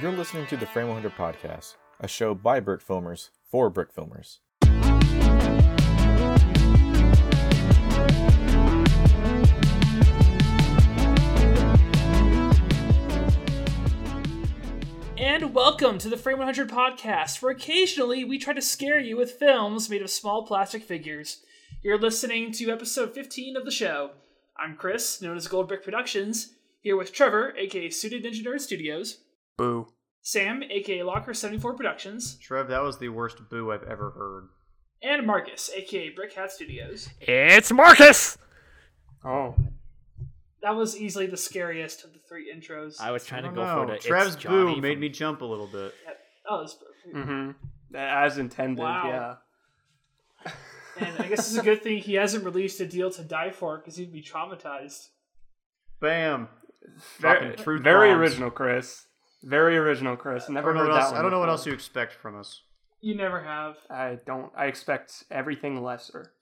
You're listening to the Frame 100 Podcast, a show by Brick Filmers for Brick Filmers. And welcome to the Frame 100 podcast, where occasionally we try to scare you with films made of small plastic figures. You're listening to episode 15 of the show. I'm Chris, known as Gold Brick Productions, here with Trevor, aka Suited Ninja Nerd Studios, Boo. Sam, aka Locker74 Productions, Trev, that was the worst boo I've ever heard. and Marcus, aka Brick Hat Studios. It's Marcus! Oh. That was easily the scariest of the three intros. I was I trying to go know. for the Trev's it's boo Johnny made me jump a little bit. oh, this, Mm-hmm. As intended, Wow. yeah. and I guess it's a good thing he hasn't released a deal to die for because he'd be traumatized. Bam. Very, Fucking truth very bombs. original, Chris. Very original, Chris. I Never don't know heard what that else. one I don't know what before. else you expect from us. You never have. I don't. I expect everything lesser.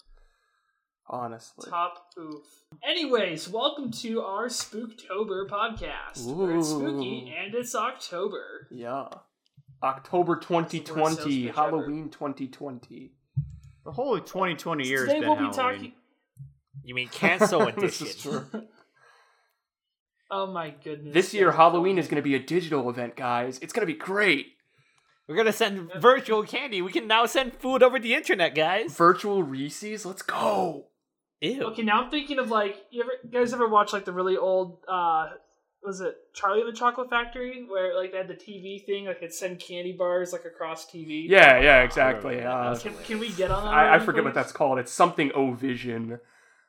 Honestly. Top oof. Anyways, welcome to our Spooktober podcast. Where it's spooky and it's October. Yeah. October That's the worst 2020, sales pitch ever. Halloween 2020. The whole 2020 year has Today been we'll be Halloween. talking. You mean cancel this edition? is true. Oh my goodness. This year, Yeah. Halloween is going to be a digital event, guys. It's going to be great. We're gonna send virtual candy. We can now send food over the internet, guys. Virtual Reese's, let's go. Ew. Okay, now I'm thinking of like you ever you guys ever watch like the really old uh was it Charlie and the Chocolate Factory where like they had the TV thing like it send candy bars like across TV. Yeah, yeah, exactly. Uh, Can, can we get on that? I, I already, forget what that's called. It's something O Vision.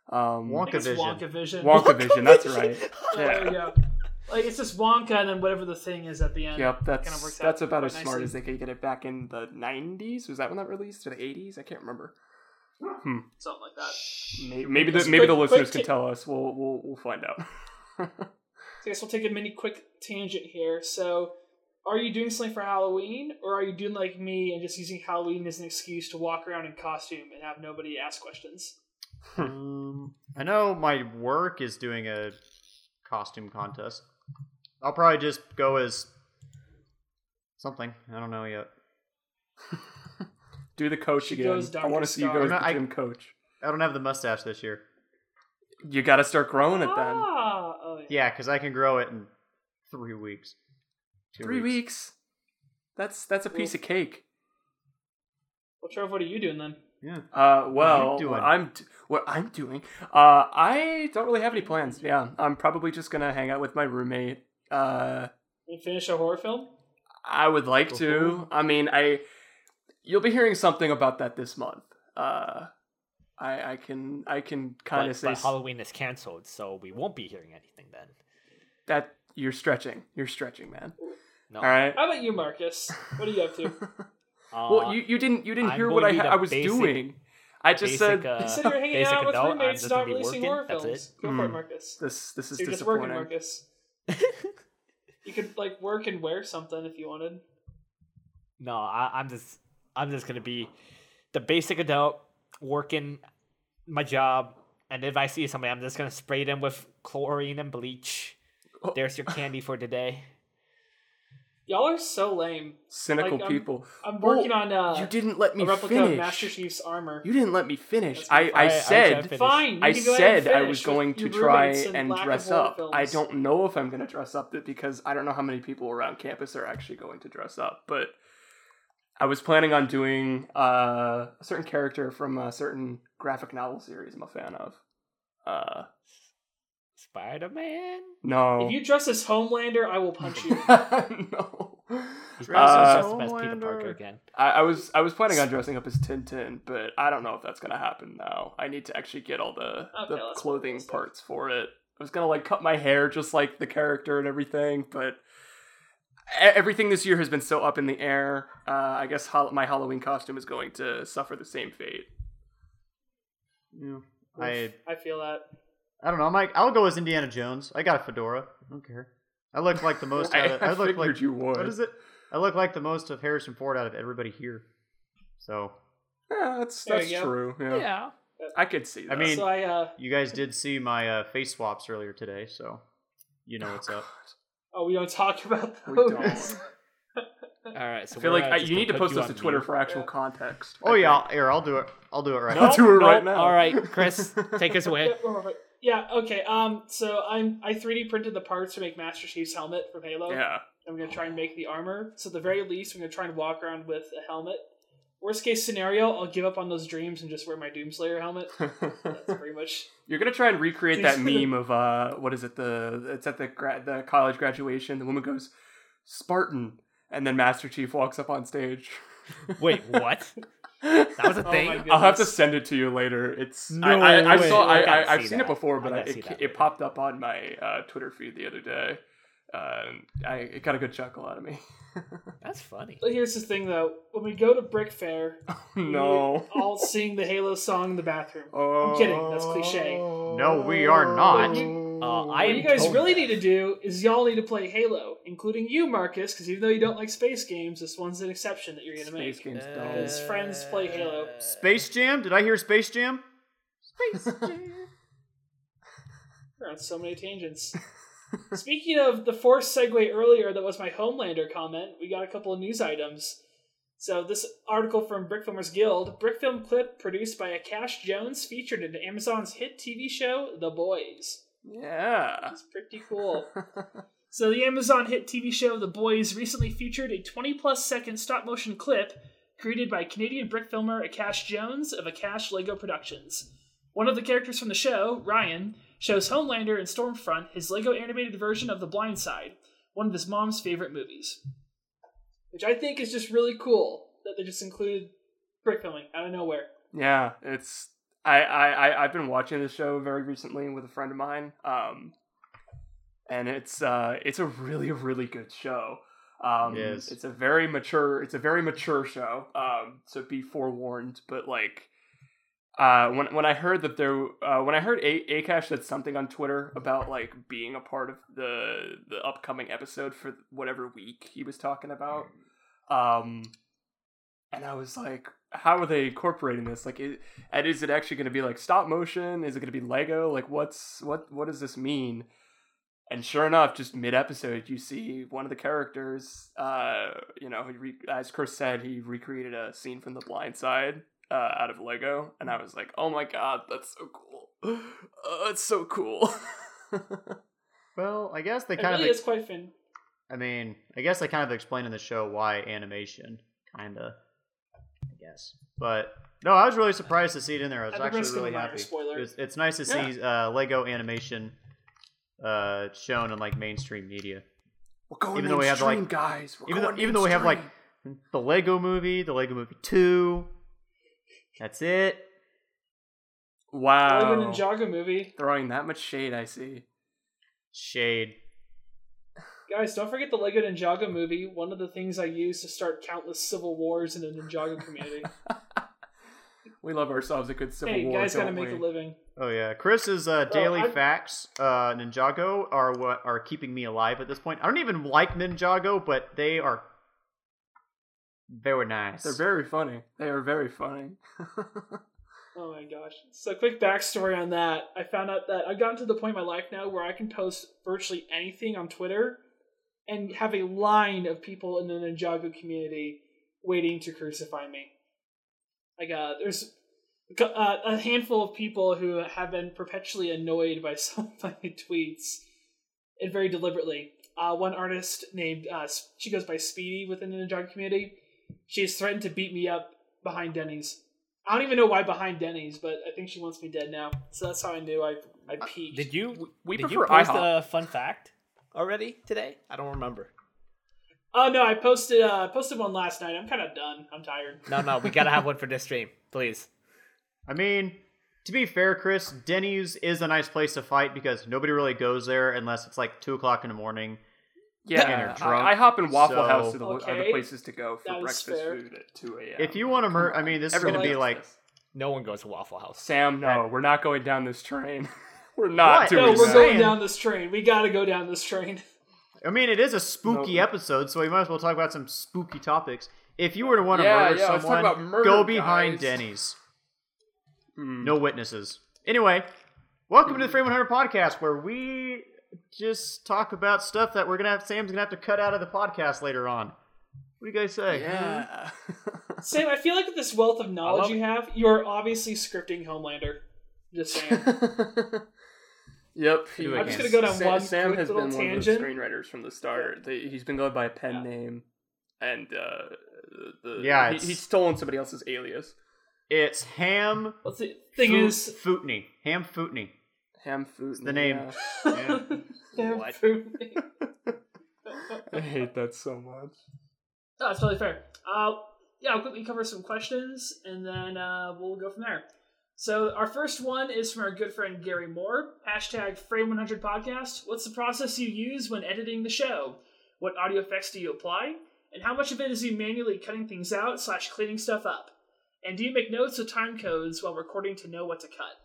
Um, I think it's Wonka Wonka Vision. Vision. Wonka Vision, that's right. Yeah, Yeah. Like it's just Wonka and then whatever the thing is at the end. Yep, that's Kinda works that's out about quite as smart as they could get it back in the '90s. Was that when that released or the '80s? I can't remember. Hmm. Something like that. Maybe, maybe the Just maybe the listeners quick can tell us. We'll we'll we'll find out. So I guess we'll take a mini quick tangent here. So, are you doing something for Halloween, or are you doing like me and just using Halloween as an excuse to walk around in costume and have nobody ask questions? Um, I know my work is doing a costume contest. I'll probably just go as something. I don't know yet. Do the coach She again. goes I want to see you Star. go as No, the I- gym coach. I don't have the mustache this year. You got to start growing it then. Ah, oh, yeah. Yeah, because I can grow it in three weeks. Two Three weeks. That's that's a piece of cake. Well, Trev, what are you doing then? Yeah. Uh, well, what I'm d- what I'm doing. Uh, I don't really have any plans. Yeah, I'm probably just gonna hang out with my roommate. Uh, You finish a horror film? I would like to. I mean, I you'll be hearing something about that this month. Uh, I I can I can kind of say but Halloween is canceled, so we won't be hearing anything then. that you're stretching. You're stretching, man. No. All right. How about you, Marcus? What are you up to? Uh, well, you, you didn't you didn't I'm hear what I ha- I was basic- doing. I just basic, said uh, You said you're hanging basic out with adult, I'm roommates, just not gonna releasing working, horror that's films. it. Go for it, Hmm. Marcus. this this is you're just working. Marcus. You could like work and wear something if you wanted. No, I, I'm just I'm just gonna be the basic adult working my job, and if I see somebody, I'm just gonna spray them with chlorine and bleach. Oh. There's your candy for today. Y'all are so lame. Cynical Like, I'm- people. I'm Well, working on uh, you didn't let me a replica of finish. Master Chief's armor. You didn't let me finish. I. I I- I said tried to Fine. You I can go ahead and said I was going to try and dress horror up. I don't know if I'm going to dress up because I don't know how many people around campus are actually going to dress up. But I was planning on doing uh, a certain character from a certain graphic novel series I'm a fan of. Uh, Spider Man. no. If you dress as Homelander, I will punch you. no. He's Uh, probably dressed as Peter Parker again. I, I was I was planning on dressing up as Tintin, but I don't know if that's gonna happen now. I need to actually get all the Okay, the clothing work this out. parts for it. I was gonna like cut my hair just like the character and everything, but e- everything this year has been so up in the air. Uh, I guess hol- my Halloween costume is going to suffer the same fate. Yeah. I I feel that. I don't know. I'm like I'll go as Indiana Jones. I got a fedora. I don't care. I look like the most. I, out of, I I look figured like you would. what is it? I look like the most of Harrison Ford out of everybody here. So Yeah, that's There that's you go. true. Yeah. Yeah. I could see that. I mean, So I uh you guys did see my uh, face swaps earlier today, so you know what's up. oh we don't talk about We those. don't. All right, so I feel like uh, you need to post you those to Twitter mute. for actual context. Oh I yeah, think. I'll, here I'll do it. I'll do it right I'll do it Nope. right now. All right, Chris, take us away. Yeah, we're over it. Yeah, okay. Um, so I'm I 3D printed the parts to make Master Chief's helmet from Halo. Yeah. I'm gonna try and make the armor. So at the very least, I'm gonna try and walk around with a helmet. Worst case scenario, I'll give up on those dreams and just wear my Doomslayer helmet. That's pretty much. You're gonna try and recreate that meme of uh, what is it? The it's at the gra- the college graduation. The woman goes Spartan, and then Master Chief walks up on stage. Wait, what? That was a Oh thing. my I'll have to send it to you later. It's No I, I, I way. saw I I, gotta I I've see seen that. it before, but I I, it, that it popped up on my uh, Twitter feed the other day. Uh, and I it got a good chuckle out of me. That's funny. But here's the thing, though. When we go to Brick Fair, no. we all sing the Halo song in the bathroom. Oh, I'm kidding, that's cliche. No, we are not. Uh, I What you guys told really that. need to do is y'all need to play Halo, including you, Marcus, because even though you don't like space games, this one's an exception that you're gonna make. Space games Uh, don't. His friends play Halo. Space Jam? Did I hear Space Jam? Space Jam. We're on so many tangents. Speaking of the forced segue earlier, that was my Homelander comment. We got a couple of news items. So this article from Brick Filmers Guild, Brickfilm clip produced by Akash Jones featured in Amazon's hit TV show The Boys. Yeah. It's pretty cool. So the Amazon hit TV show The Boys recently featured a 20 plus second stop motion clip created by Canadian brick filmer Akash Jones of Akash Lego Productions. One of the characters from the show, Ryan, shows Homelander and Stormfront his Lego animated version of The Blind Side, one of his mom's favorite movies. Which I think is just really cool that they just included brick filming out of nowhere. Yeah, it's I, I I've been watching this show very recently with a friend of mine. Um and it's uh it's a really really good show. Um Yes. it's a very mature it's a very mature show. Um so be forewarned, but like uh when when I heard that there uh when I heard A- Akash said something on Twitter about like being a part of the the upcoming episode for whatever week he was talking about um and I was like, how are they incorporating this? Like, is, and is it actually going to be like stop motion? Is it going to be Lego? Like, what's what? What does this mean? And sure enough, just mid episode, you see one of the characters. Uh, you know, he re- as Chris said, he recreated a scene from The Blind Side uh, out of Lego, and I was like, oh my god, that's so cool. Uh, it's so cool. Well, I guess they It kind really of. is quite fun. I mean, I guess they kind of explain in the show why animation, kinda. I guess, but no, I was really surprised to see it in there. I was actually risk of a really happy. spoiler. It's, it's nice to see uh, Lego animation uh, shown in like mainstream media. We're going Even though we have, like- guys. We're even though going even though we have like the Lego Movie, the Lego Movie Two. That's it. wow, Lego Ninjago movie. throwing that much shade, I see. Shade. Guys, don't forget the Lego Ninjago movie. One of the things I used to start countless civil wars in the Ninjago community. We love ourselves a good civil hey, war. guys gotta don't make we? a living. Oh yeah, Chris's uh, daily I'm- facts, uh, Ninjago are what are keeping me alive at this point. I don't even like Ninjago, but they are very nice. They're very funny. They are very funny. Oh my gosh. So, quick backstory on that. I found out that I've gotten to the point in my life now where I can post virtually anything on Twitter and have a line of people in the Ninjago community waiting to crucify me. Like, uh, there's uh, a handful of people who have been perpetually annoyed by some of my tweets, and very deliberately. Uh, one artist named, uh, she goes by Speedy within the Ninjago community. She has threatened to beat me up behind Denny's. I don't even know why behind Denny's, but I think she wants me dead now. So that's how I knew I I peaked. Did you? we did prefer you post IHOP. a fun fact already today? I don't remember. Oh no, I posted uh posted one last night. I'm kind of done. I'm tired. No, no, we gotta have one for this stream, please. I mean, to be fair, Chris, Denny's is a nice place to fight because nobody really goes there unless it's like two o'clock in the morning. Yeah, And you're drunk, I, IHOP in Waffle so- House are the, are the places to go for breakfast fair. food at 2 a.m. If you want to, mur- I mean, this is going to be like this. No one goes to Waffle House. Sam, no, we're not going down this train. we're not What? doing No, we're that. going down this train. We got to go down this train. I mean, it is a spooky No. episode, so we might as well talk about some spooky topics. If you were to want to Yeah, murder yeah, let's talk someone, about murder, go behind guys. Denny's. Hmm. No witnesses. Anyway, welcome to the Frame 100 podcast, where we just talk about stuff that we're gonna have. Sam's gonna have to cut out of the podcast later on. What do you guys say? Yeah. Sam, I feel like with this wealth of knowledge love you have, you are obviously scripting Homelander. Just saying. yep. he- I I'm just gonna go down Sam, one Sam quick has little been one of the tangent. screenwriters from the start. They, he's been going by a pen Yeah. name, and uh, the Yeah, he, he's stolen somebody else's alias. It's Ham What's the thing Foot- is, Footney. Ham Footney. Ham Food. the name. Yeah. Damn What? food. I hate that so much. No, that's totally fair. Uh, yeah, I'll quickly cover some questions and then uh, we'll go from there. So our first one is from our good friend Gary Moore. Hashtag Frame100 Podcast. What's the process you use when editing the show? What audio effects do you apply? And how much of it is you manually cutting things out slash cleaning stuff up? And do you make notes or time codes while recording to know what to cut?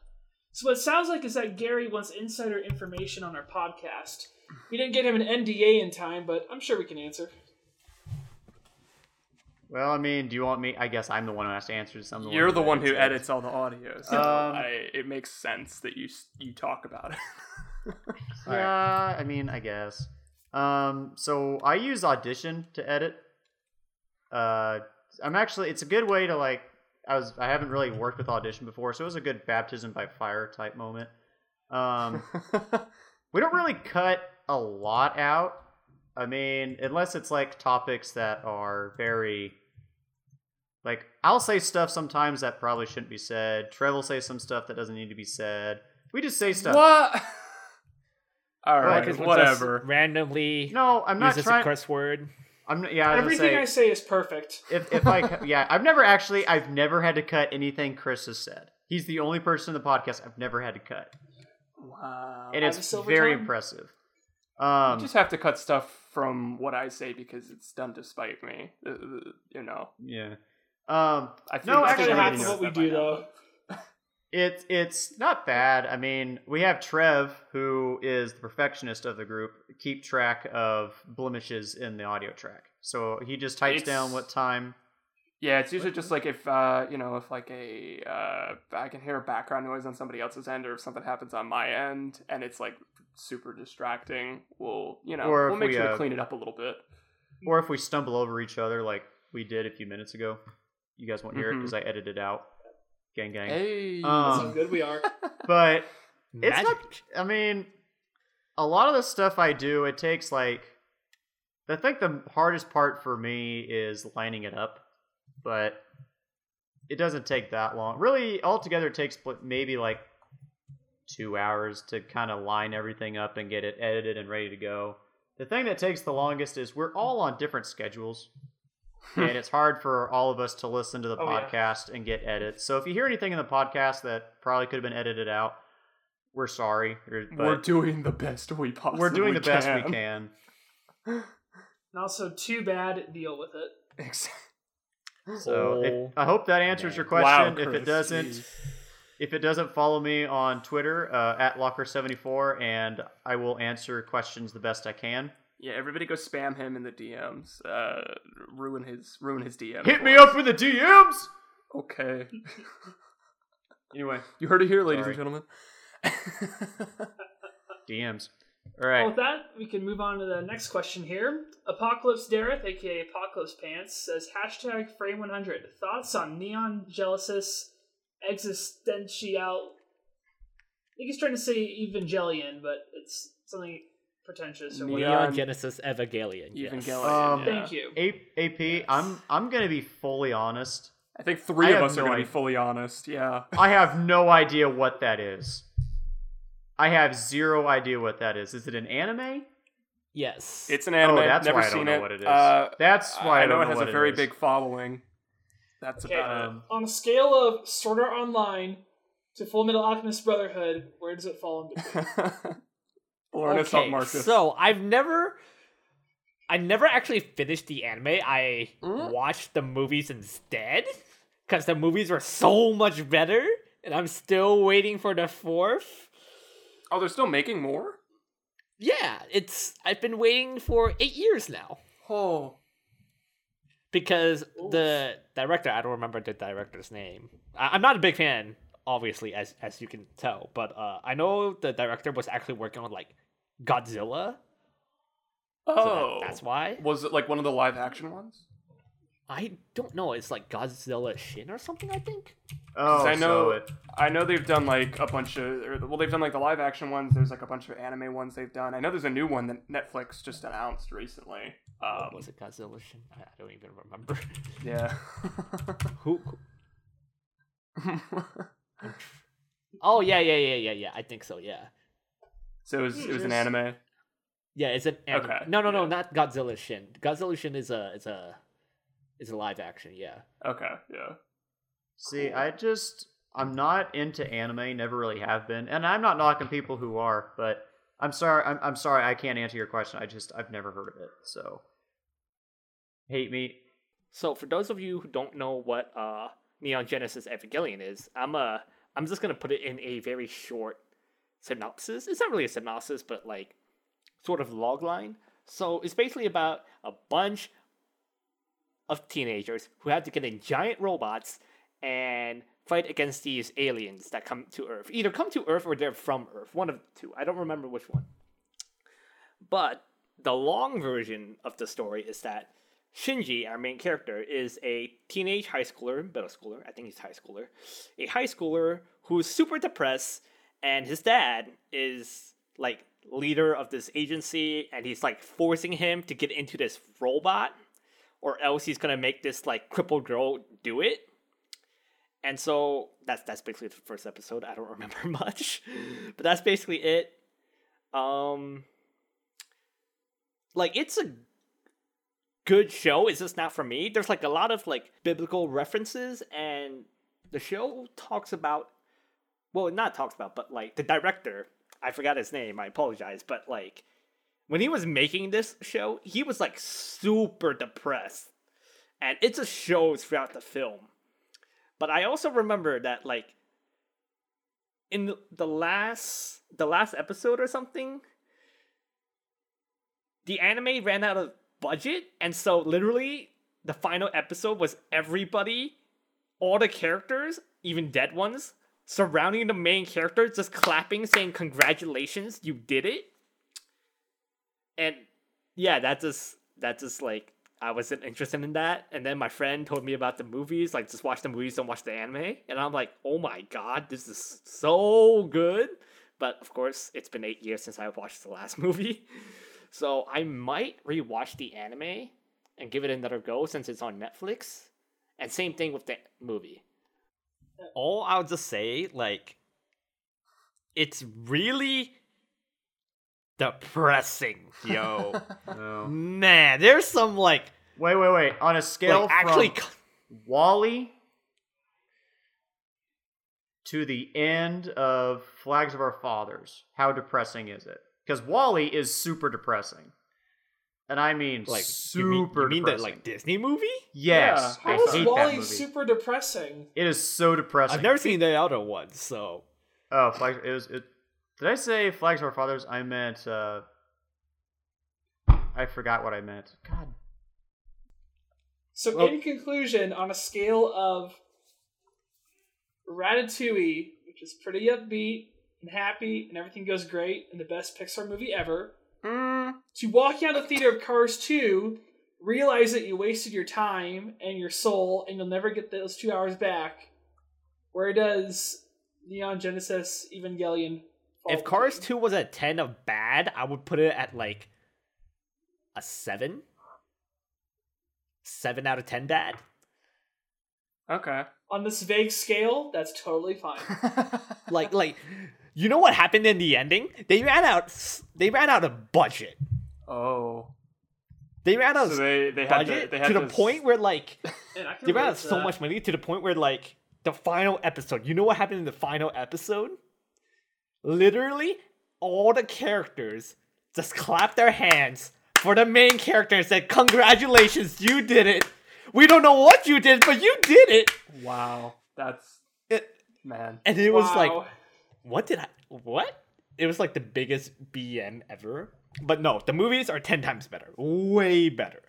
So what it sounds like is that Gary wants insider information on our podcast. We didn't get him an NDA in time, but I'm sure we can answer. Well, I mean, do you want me? I guess I'm the one who has to answer this. I'm the You're one the one who edits it. all the audio, so Um, I, it makes sense that you you talk about it. Yeah, I mean, I guess. Um, so I use Audition to edit. Uh, I'm actually, it's a good way to like. I was, I haven't really worked with Audition before, so it was a good baptism by fire type moment. Um, we don't really cut a lot out. I mean, unless it's like topics that are very like I'll say stuff sometimes that probably shouldn't be said. Trev will say some stuff that doesn't need to be said. We just say stuff. what? All Or right, like, we'll just whatever. Randomly No, I'm not use this a trying. curse word. I'm not, yeah. I Everything say, I say is perfect. if if I yeah, I've never actually I've never had to cut anything Chris has said. He's the only person in the podcast I've never had to cut, Wow. and it's have a silver very tongue. impressive. You Um, just have to cut stuff from what I say because it's done to spite me. Uh, uh, You know. yeah. Um, I think No, actually, half of what we do, though. It's it's not bad. I mean, we have Trev, who is the perfectionist of the group, keep track of blemishes in the audio track. So he just types It's- down what time. Yeah, it's usually just like if uh, you know, if like a uh, I can hear a background noise on somebody else's end, or if something happens on my end and it's like super distracting, we'll you know Or we'll make we, sure uh, to clean it up a little bit. Or if we stumble over each other like we did a few minutes ago. You guys won't hear it Mhm. because I edited out. Gang gang. Hey, That's Um, how good we are. But It's Magic. not. I mean, a lot of the stuff I do, it takes like. I think the hardest part for me is lining it up, but it doesn't take that long. Really, altogether, it takes maybe like two hours to kind of line everything up and get it edited and ready to go. The thing that takes the longest is we're all on different schedules. And it's hard for all of us to listen to the Oh, yeah. podcast and get edits. So if you hear anything in the podcast that probably could have been edited out, we're sorry. we're doing the best we possibly. we're doing the best we can. And also, too bad, deal with it. Exactly. So if, Oh, I hope that answers your question. Wow, if it doesn't, jeez. if it doesn't, follow me on Twitter uh, at Locker74, and I will answer questions the best I can. Yeah, everybody go spam him in the DMs. Uh, ruin his ruin his DM. Hit me us. up in the DMs. Okay, Anyway, you heard it here, ladies Sorry. and gentlemen. DMs. All right. Well, with that, we can move on to the next question here. Apocalypse Dareth, aka Apocalypse Pants, says hashtag Frame100. Thoughts on Neon Genesis Existential. I think he's trying to say Evangelion, but it's something pretentious or Neon- whatever. Neon Genesis Evangelion. Yes. Evangelion. Um, yeah. Thank you. A- AP, I'm I'm gonna be fully honest. I think three I of have us are going to be fully honest. Yeah. I have no idea what that is. I have zero idea what that is. Is it an anime? Yes. It's an anime. oh, that's Never why I seen don't know it. what it is. Uh, that's why I, I know don't it has what a very is. big following. That's Okay, about Um, on a scale of Sword Art Online to Full Metal Alchemist Brotherhood, where does it fall into? it. Learn us up, okay, Marcus. so I've never, I never actually finished the anime. I Mm. watched the movies instead because the movies were so much better, and I'm still waiting for the fourth. oh, they're still making more. Yeah, it's I've been waiting for eight years now Oh, because the director I don't remember the director's name. I, I'm not a big fan, obviously, as as you can tell, but uh, I know the director was actually working on like Godzilla. so that- oh, that's why. Was it like one of the live action ones? I don't know. It's like Godzilla Shin or something. I think. Oh, I know, so it, I know they've done like a bunch of, or, well, they've done like the live action ones. There's like a bunch of anime ones they've done. I know there's a new one that Netflix just announced recently. What Um, was it Godzilla Shin? I, I don't even remember. yeah. who, who? Oh yeah, yeah, yeah, yeah, yeah. I think so. Yeah. so it was, it was an anime. Yeah, it's an anime. Okay, No, no, no, yeah. not Godzilla Shin. Godzilla Shin is a is a is a live action. Yeah. Okay, yeah. see, I just I'm not into anime, never really have been, and I'm not knocking people who are, but I'm sorry, I'm, I'm sorry, I can't answer your question. I just I've never heard of it, so hate me. So for those of you who don't know what uh Neon Genesis Evangelion is, I'm uh I'm just gonna put it in a very short synopsis. It's not really a synopsis, but like sort of log line. So it's basically about a bunch of teenagers who have to get in giant robots and fight against these aliens that come to Earth. Either come to Earth or they're from Earth. One of the two. I don't remember which one. But the long version of the story is that Shinji, our main character, is a teenage high schooler, middle schooler, I think he's high schooler, a high schooler who's super depressed, and his dad is like leader of this agency, and he's like forcing him to get into this robot, or else he's gonna make this like crippled girl do it. And so that's that's basically the first episode. I don't remember much, but that's basically it. Um, like it's a good show. Is this not for me. There's like a lot of like biblical references, and the show talks about, well, not talks about, but like the director. I forgot his name. I apologize, but like when he was making this show, he was like super depressed, and it just shows throughout the film. But I also remember that like in the- last the last episode or something, the anime ran out of budget, and so literally the final episode was everybody, all the characters, even dead ones, surrounding the main character, just clapping, saying congratulations, you did it. And yeah, that just that just like I wasn't interested in that. And then my friend told me about the movies, like just watch the movies, don't watch the anime. And I'm like, oh my god, this is so good. But of course, it's been eight years since I watched the last movie. So I might rewatch the anime and give it another go since it's on Netflix. And same thing with the movie. All I'll just say, like, it's really depressing, yo. No. Oh. Man, there's some like, Wait, wait, wait. On a scale like actually, from WALL-E to the end of Flags of Our Fathers, how depressing is it? Because WALL-E is super depressing, and I mean like super you mean, you mean the depressing. like Disney movie? yes, Yeah. I How is hate that WALL-E movie. super depressing? It is so depressing. I've never seen the other one, so Oh, flags. It was. It, did I say Flags of Our Fathers? I meant. uh I forgot what I meant. God. So, Well- in conclusion, on a scale of Ratatouille, which is pretty upbeat and happy, and everything goes great, and the best Pixar movie ever, Mm, to walking out of the theater of Cars 2, realize that you wasted your time and your soul, and you'll never get those two hours back. Where does Neon Genesis Evangelion fall? if Cars between? 2 was a 10 of bad, I would put it at like a 7. 7 out of 10 bad. okay. on this vague scale, that's totally fine. Like like you know what happened in the ending? They ran out they ran out of budget. oh. They ran out So of they, they had budget to, they had to the s- point where like can they ran out of so much money to the point where like the final episode, you know what happened in the final episode? Literally all the characters just clapped their hands for the main character and said, Congratulations, you did it. We don't know what you did, but you did it. Wow. That's, It- man. and it was like Wow. What did I what? It was like the biggest BM ever. But no, the movies are 10 times better. Way better.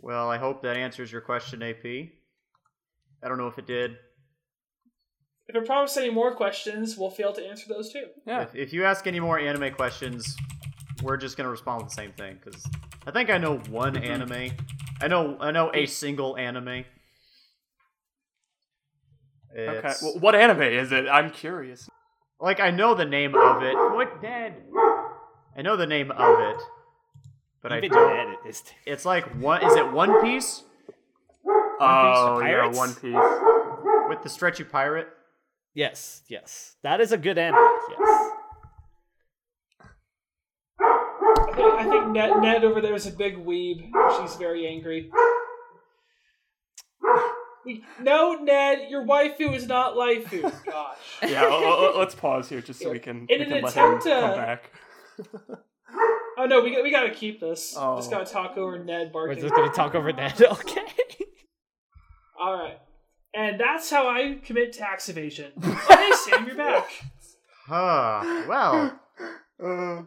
Well, I hope that answers your question, AP. I don't know if it did. If it prompts any more questions, we'll fail to answer those too. Yeah. If, if you ask any more anime questions, we're just gonna respond with the same thing because I think I know one Mm-hmm. anime I know. I know a single anime. Okay. Well, what anime is it? I'm curious. Like I know the name of it. What Dad? I know the name of it, but I Even don't. Ned is. It's like what is it One Piece Oh, yeah, One Piece. with the stretchy pirate? Yes, yes, that is a good anime. Yes. I think, I think Ned, Ned over there is a big weeb. She's very angry. We- No, Ned, your waifu is not laifu. Gosh. Yeah, l- l- let's pause here just so we can, In we an can let him attempt to- come back. Oh no, we got, we gotta keep this. Oh. Just gotta talk over Ned We're barking. just gonna talk over Ned. Okay. All right, and that's how I commit tax evasion. hey Sam, you're back. Huh. Well, Uh,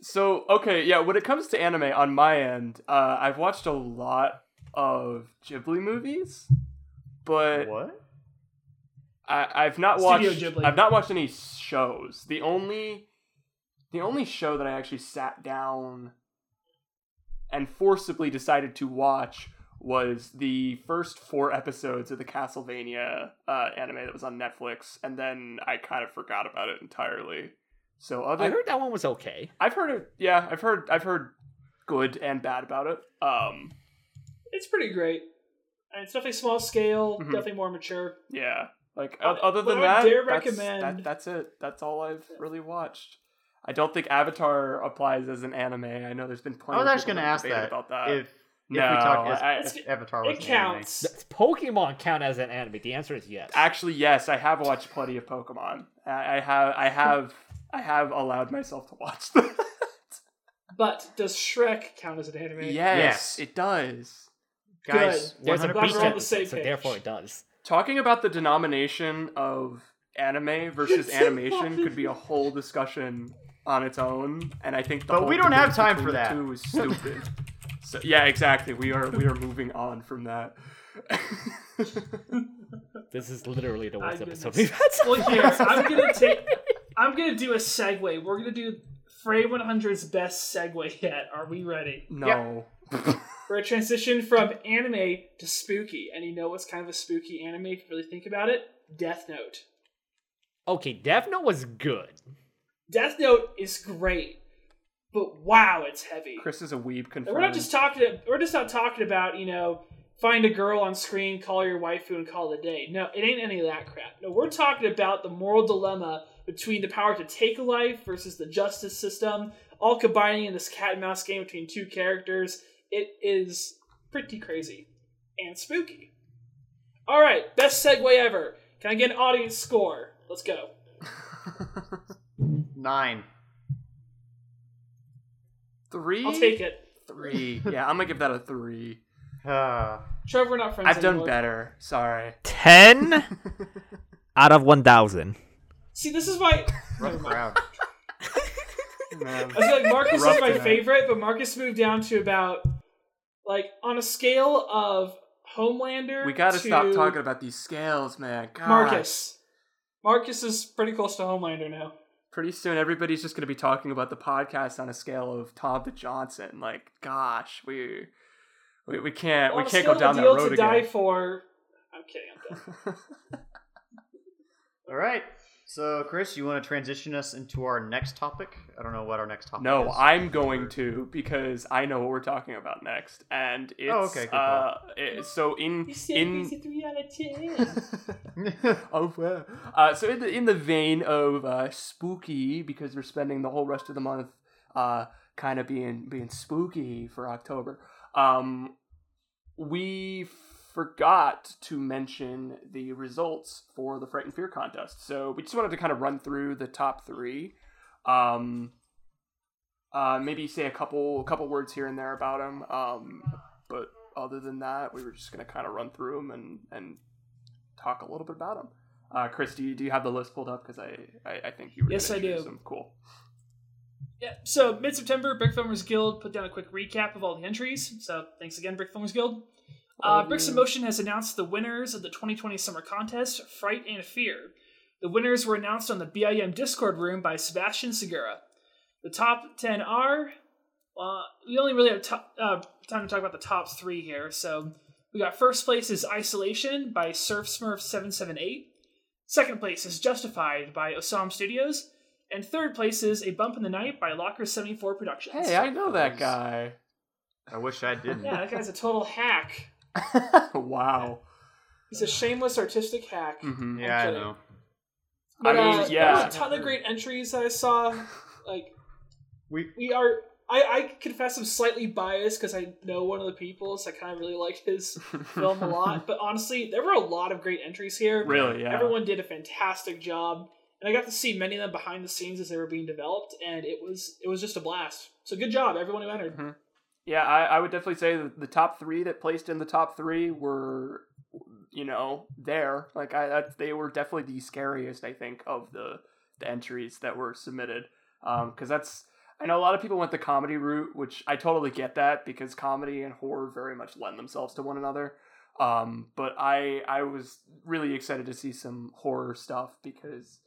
so okay, yeah. When it comes to anime, on my end, uh, I've watched a lot of Ghibli movies, but what? I, I've not Studio watched. Ghibli. I've not watched any shows. The only, the only show that I actually sat down and forcibly decided to watch was the first four episodes of the Castlevania uh, anime that was on Netflix, and then I kind of forgot about it entirely. So other, I heard that one was okay. I've heard it. Yeah, I've heard. I've heard good and bad about it. Um, It's pretty great. And it's definitely small scale, Mhm. definitely more mature. yeah. Like Uh, other than that, would dare that's, recommend- that, that's it. That's all I've really watched. I don't think Avatar applies as an anime. I know there's been plenty. I was of actually gonna ask that about that. if if no, we talk as, I, if Avatar was It an anime. counts. Does Pokemon count as an anime? The answer is yes. actually yes, I have watched plenty of Pokemon. I, I have. I have. I have allowed myself to watch that. But does Shrek count as an anime? yes, Yes. it does. Guys, There's a 100%. Glad beach we're the so page. therefore it does. Talking about the denomination of anime versus animation could be a whole discussion on its own, and I think the But we don't have time for that. Two is stupid. so yeah, exactly. We are we are moving on from that. This is literally the worst My episode goodness. we've had. so Well, here I'm gonna take. I'm gonna do a segue. We're gonna do Frame 100's best segue yet. Are we ready? no. We're gonna transition from anime to spooky, and you know what's kind of a spooky anime if you really think about it? Death Note. Okay, Death Note was good. Death Note is great, but wow, it's heavy. Chris is a weeb confirmed. And we're not just talking. We're just not talking about you know find a girl on screen, call your waifu, and call it a day. No, it ain't any of that crap. No, we're talking about the moral dilemma between the power to take a life versus the justice system, all combining in this cat and mouse game between two characters. It is pretty crazy and spooky. All right, best segue ever. Can I get an audience score? Let's go. Nine. three. I'll take it. Three. Yeah, I'm gonna give that a three. Uh, Trevor, we're not friends I've done better. Sorry. 10 out of 1,000. See, this is why. rough Never crowd. Man. I feel like Marcus Rough is my tonight. favorite, but Marcus moved down to about like on a scale of Homelander. We gotta to stop talking about these scales, man. God. Marcus. Marcus is pretty close to Homelander now. Pretty soon, everybody's just gonna be talking about the podcast on a scale of Tom to Johnson. Like, gosh, we we, we can't we On a can't go down that road to die again. for. I'm kidding. I'm done. All right. So, Chris, you want to transition us into our next topic? I don't know what our next topic No, is. I'm going to because I know what we're talking about next, and it's Oh, okay, good uh, it- so in in he's a three out of ten. oh well. Uh, so in the in the vein of uh, spooky, because we're spending the whole rest of the month uh, kind of being being spooky for October. Um, we forgot to mention the results for the Fright and Fear contest. So we just wanted to kind of run through the top three. Um, uh, maybe say a couple couple words here and there about them. Um, but other than that, we were just gonna kind of run through them and and talk a little bit about them. Uh, Chris, do you, do you have the list pulled up? Because I, I I think you were. Yes, I do. Them. Cool. Yeah, so mid September, Brick Filmers Guild put down a quick recap of all the entries. So thanks again, Brick Filmers Guild. Uh, Bricks in. Motion has announced the winners of the 2020 Summer Contest, Fright and Fear. The winners were announced on the BIM Discord room by Sebastian Segura. The top 10 are Uh, we only really have to- uh, time to talk about the top three here. So we got first place is Isolation by Surf Smurf seven seven eight. Second place is Justified by Osam Studios, and third place is A Bump in the Night by Locker seventy four Productions. Hey, I know that guy. I wish I didn't. yeah, that guy's a total hack. wow. He's a shameless artistic hack. hmm Yeah, I know. But, I mean, uh, yeah. There's a ton of great entries that I saw. Like We we are. I, I confess I'm slightly biased because I know one of the people, so I kind of really like his film a lot. But honestly, there were a lot of great entries here. Really, yeah. Everyone did a fantastic job, and I got to see many of them behind the scenes as they were being developed, and it was it was just a blast. So good job, everyone who entered. Mhm. Yeah, I, I would definitely say that the top three that placed in the top three were, you know, there. Like I, that, they were definitely the scariest. I think of the the entries that were submitted, because that's I know a lot of people went the comedy route, which I totally get that because comedy and horror very much lend themselves to one another. Um, but I I was really excited to see some horror stuff because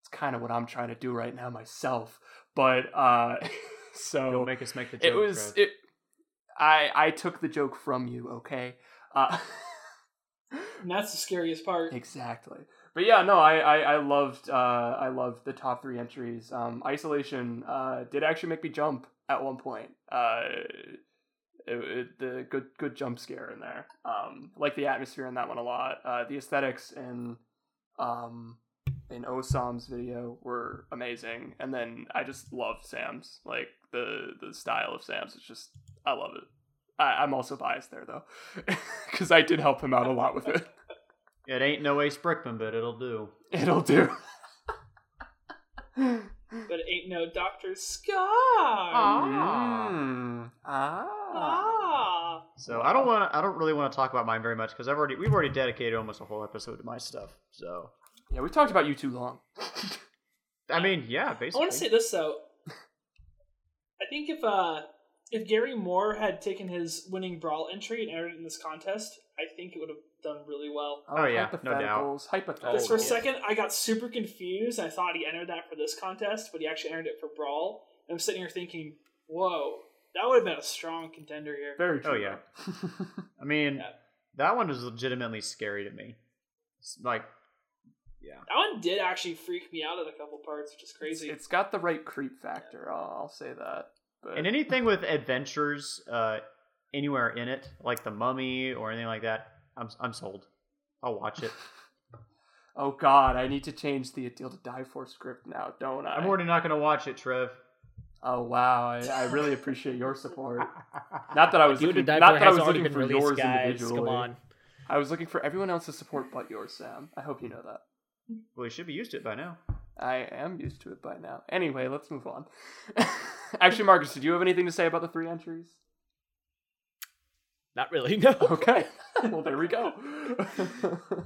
it's kind of what I'm trying to do right now myself. But uh, so Don't make us make the joke. it was it i i took the joke from you okay? Uh And that's the scariest part. exactly. But yeah no i i, I loved uh i loved the top three entries. Um isolation uh did actually make me jump at one point. Uh it, it, the good good jump scare in there. Um like the atmosphere in that one a lot. Uh the aesthetics and um in Osam's video were amazing, and then I just love Sam's like the the style of Sam's. It's just I love it. I, I'm also biased there though, because I did help him out a lot with it. It ain't no Ace Brickman, but it'll do. It'll do. But it ain't no Doctor Scar. Mm. Ah. Ah. So I don't want. I don't really want to talk about mine very much because I've already we've already dedicated almost a whole episode to my stuff. So Yeah, we talked about you too long. I mean, yeah, basically. I want to say this though. I think if uh if Gary Moore had taken his winning brawl entry and entered in this contest, I think it would have done really well. Oh, yeah, no doubt. hypotheticals, Hypotheticals. Because for a second, I got super confused. I thought he entered that for this contest, but he actually entered it for brawl. And I'm sitting here thinking, "Whoa, that would have been a strong contender here." Very true. Oh, yeah. I mean, Yeah. that one was legitimately scary to me. It's like, yeah, That one did actually freak me out at a couple parts, which is it's, crazy. it's got the right creep factor. I'll, I'll say that. But and anything with adventures uh, anywhere in it, like the Mummy or anything like that, I'm I'm sold. I'll watch it. oh god, I need to change the Deal to Die For script now, don't I? I'm already not gonna watch it, Trev. Oh wow, I, I really appreciate your support. Not that I was Due to looking, not For that I was looking for released, yours guys. individually. Come on. I was looking for everyone else's support but yours, Sam. I hope you know that. Well, you should be used to it by now. I am used to it by now. Anyway, let's move on. Actually, Marcus, did you have anything to say about the three entries? Not really. No. Okay. well, there we go.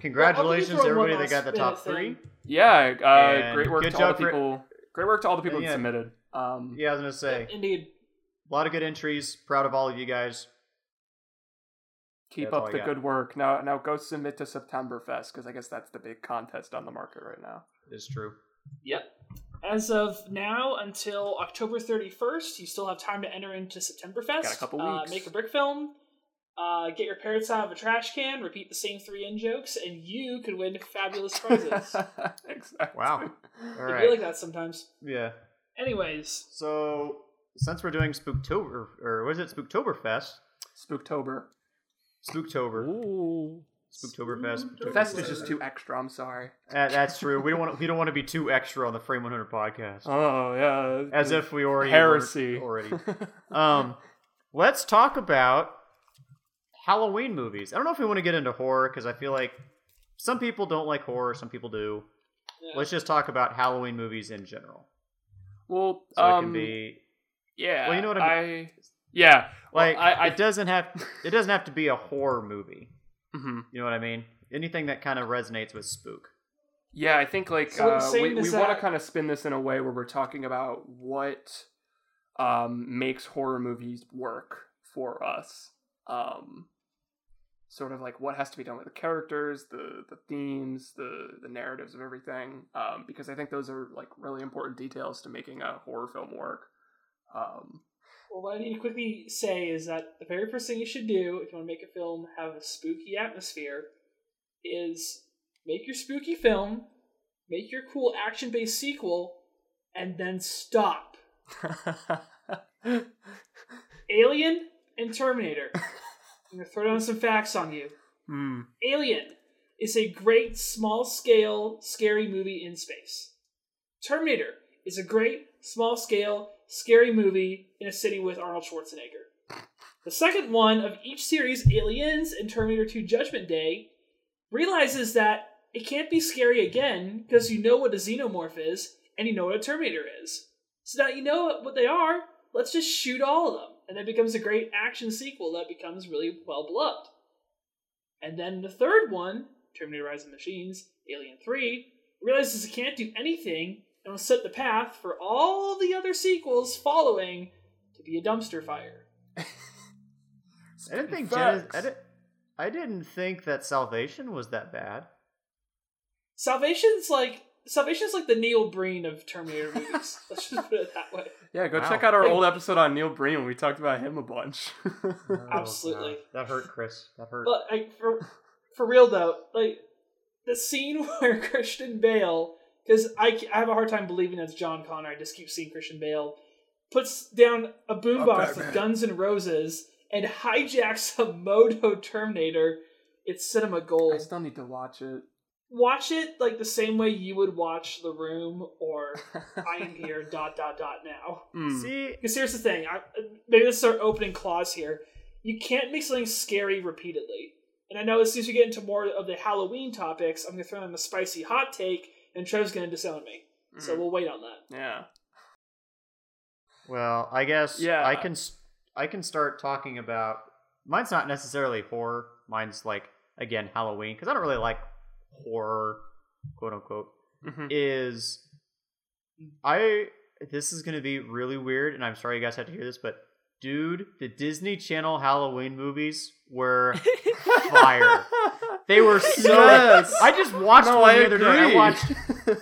Congratulations, throw one everybody that got the top three. yeah, uh, great work to all the job for- people. Great work to all the people Yeah. that submitted. Um, Yeah, I was gonna say Indeed. a lot of good entries. Proud of all of you guys. Keep That's up the good work. Now, now go submit to September Fest because I guess that's the big contest on the market right now. It's true. Yep. As of now until October 31st, you still have time to enter into September Fest. Got a couple Uh, weeks. make a brick film. Uh, get your parents out of a trash can. Repeat the same three in jokes, and you could win fabulous prizes. exactly. Wow. All I feel like that sometimes. Yeah. Anyways, So since we're doing Spooktober or was it Spooktoberfest? Spooktober. Spooktober. Ooh. Spooktoberfest. Spooktober. Fest is just too extra. I'm sorry. That, that's true. We don't want we don't want to be too extra on the Frame 100 podcast. Oh yeah. As if we already heresy already. Um, let's talk about Halloween movies. I don't know if we want to get into horror because I feel like some people don't like horror, some people do. yeah. Let's just talk about Halloween movies in general. well, So um, it can be yeah. Well, you know what I Yeah. Well, like I, I it doesn't have it doesn't have to be a horror movie. mhm. You know what I mean? Anything that kind of resonates with spook. Yeah, I think like So uh, we, we is want to kind of spin this in a way where we're talking about what um, makes horror movies work for us. Um, sort of like what has to be done with the characters, the the themes, the the narratives of everything. Um, because I think those are like really important details to making a horror film work. Um, Well, what I need to quickly say is that the very first thing you should do if you want to make a film have a spooky atmosphere is make your spooky film, make your cool action based sequel, and then stop. Alien and Terminator. I'm gonna throw down some facts on you. Hmm. Alien is a great small scale scary movie in space. Terminator is a great small scale scary movie in a city with Arnold Schwarzenegger. The second one of each series, Aliens and Terminator 2 Judgment Day, realizes that it can't be scary again because you know what a xenomorph is and you know what a Terminator is. So now you know what they are, let's just shoot all of them. And that becomes a great action sequel that becomes really well beloved. And then the third one, Terminator Rise of Machines, Alien 3, realizes it can't do anything and will set the path for all the other sequels following to be a dumpster fire. I didn't think Facts. Genisys, I, didn't, I didn't think that Salvation was that bad. Salvation's like Salvation's like the Neil Breen of Terminator movies. Let's just put it that way. Yeah, go Wow. check out our old episode on Neil Breen when we talked about him a bunch. Absolutely. Oh, God. That hurt, Chris. That hurt. But like for for real though, like the scene where Christian Bale, because I, I have a hard time believing that's John Connor. I just keep seeing Christian Bale puts down a boombox Batman. with Guns N' Roses and hijacks a Moto Terminator. It's cinema gold. I still need to watch it. Watch it like the same way you would watch The Room or I Am Here. Dot dot dot now. Hmm. See, Because here's the thing. I, maybe this is our opening clause here. You can't make something scary repeatedly. And I know as soon as we get into more of the Halloween topics, I'm going to throw in a spicy hot take, and Trev's going to disown me. So Mm. we'll wait on that. Yeah. well, I guess Yeah. I can s- I can start talking about. Mine's not necessarily horror. Mine's like again Halloween because I don't really like horror, quote unquote. Mhm. Is I this is gonna be really weird, and I'm sorry you guys had to hear this, but dude, the Disney Channel Halloween movies were fire. They were so. Yes. I just watched No, one I the other day. I watched.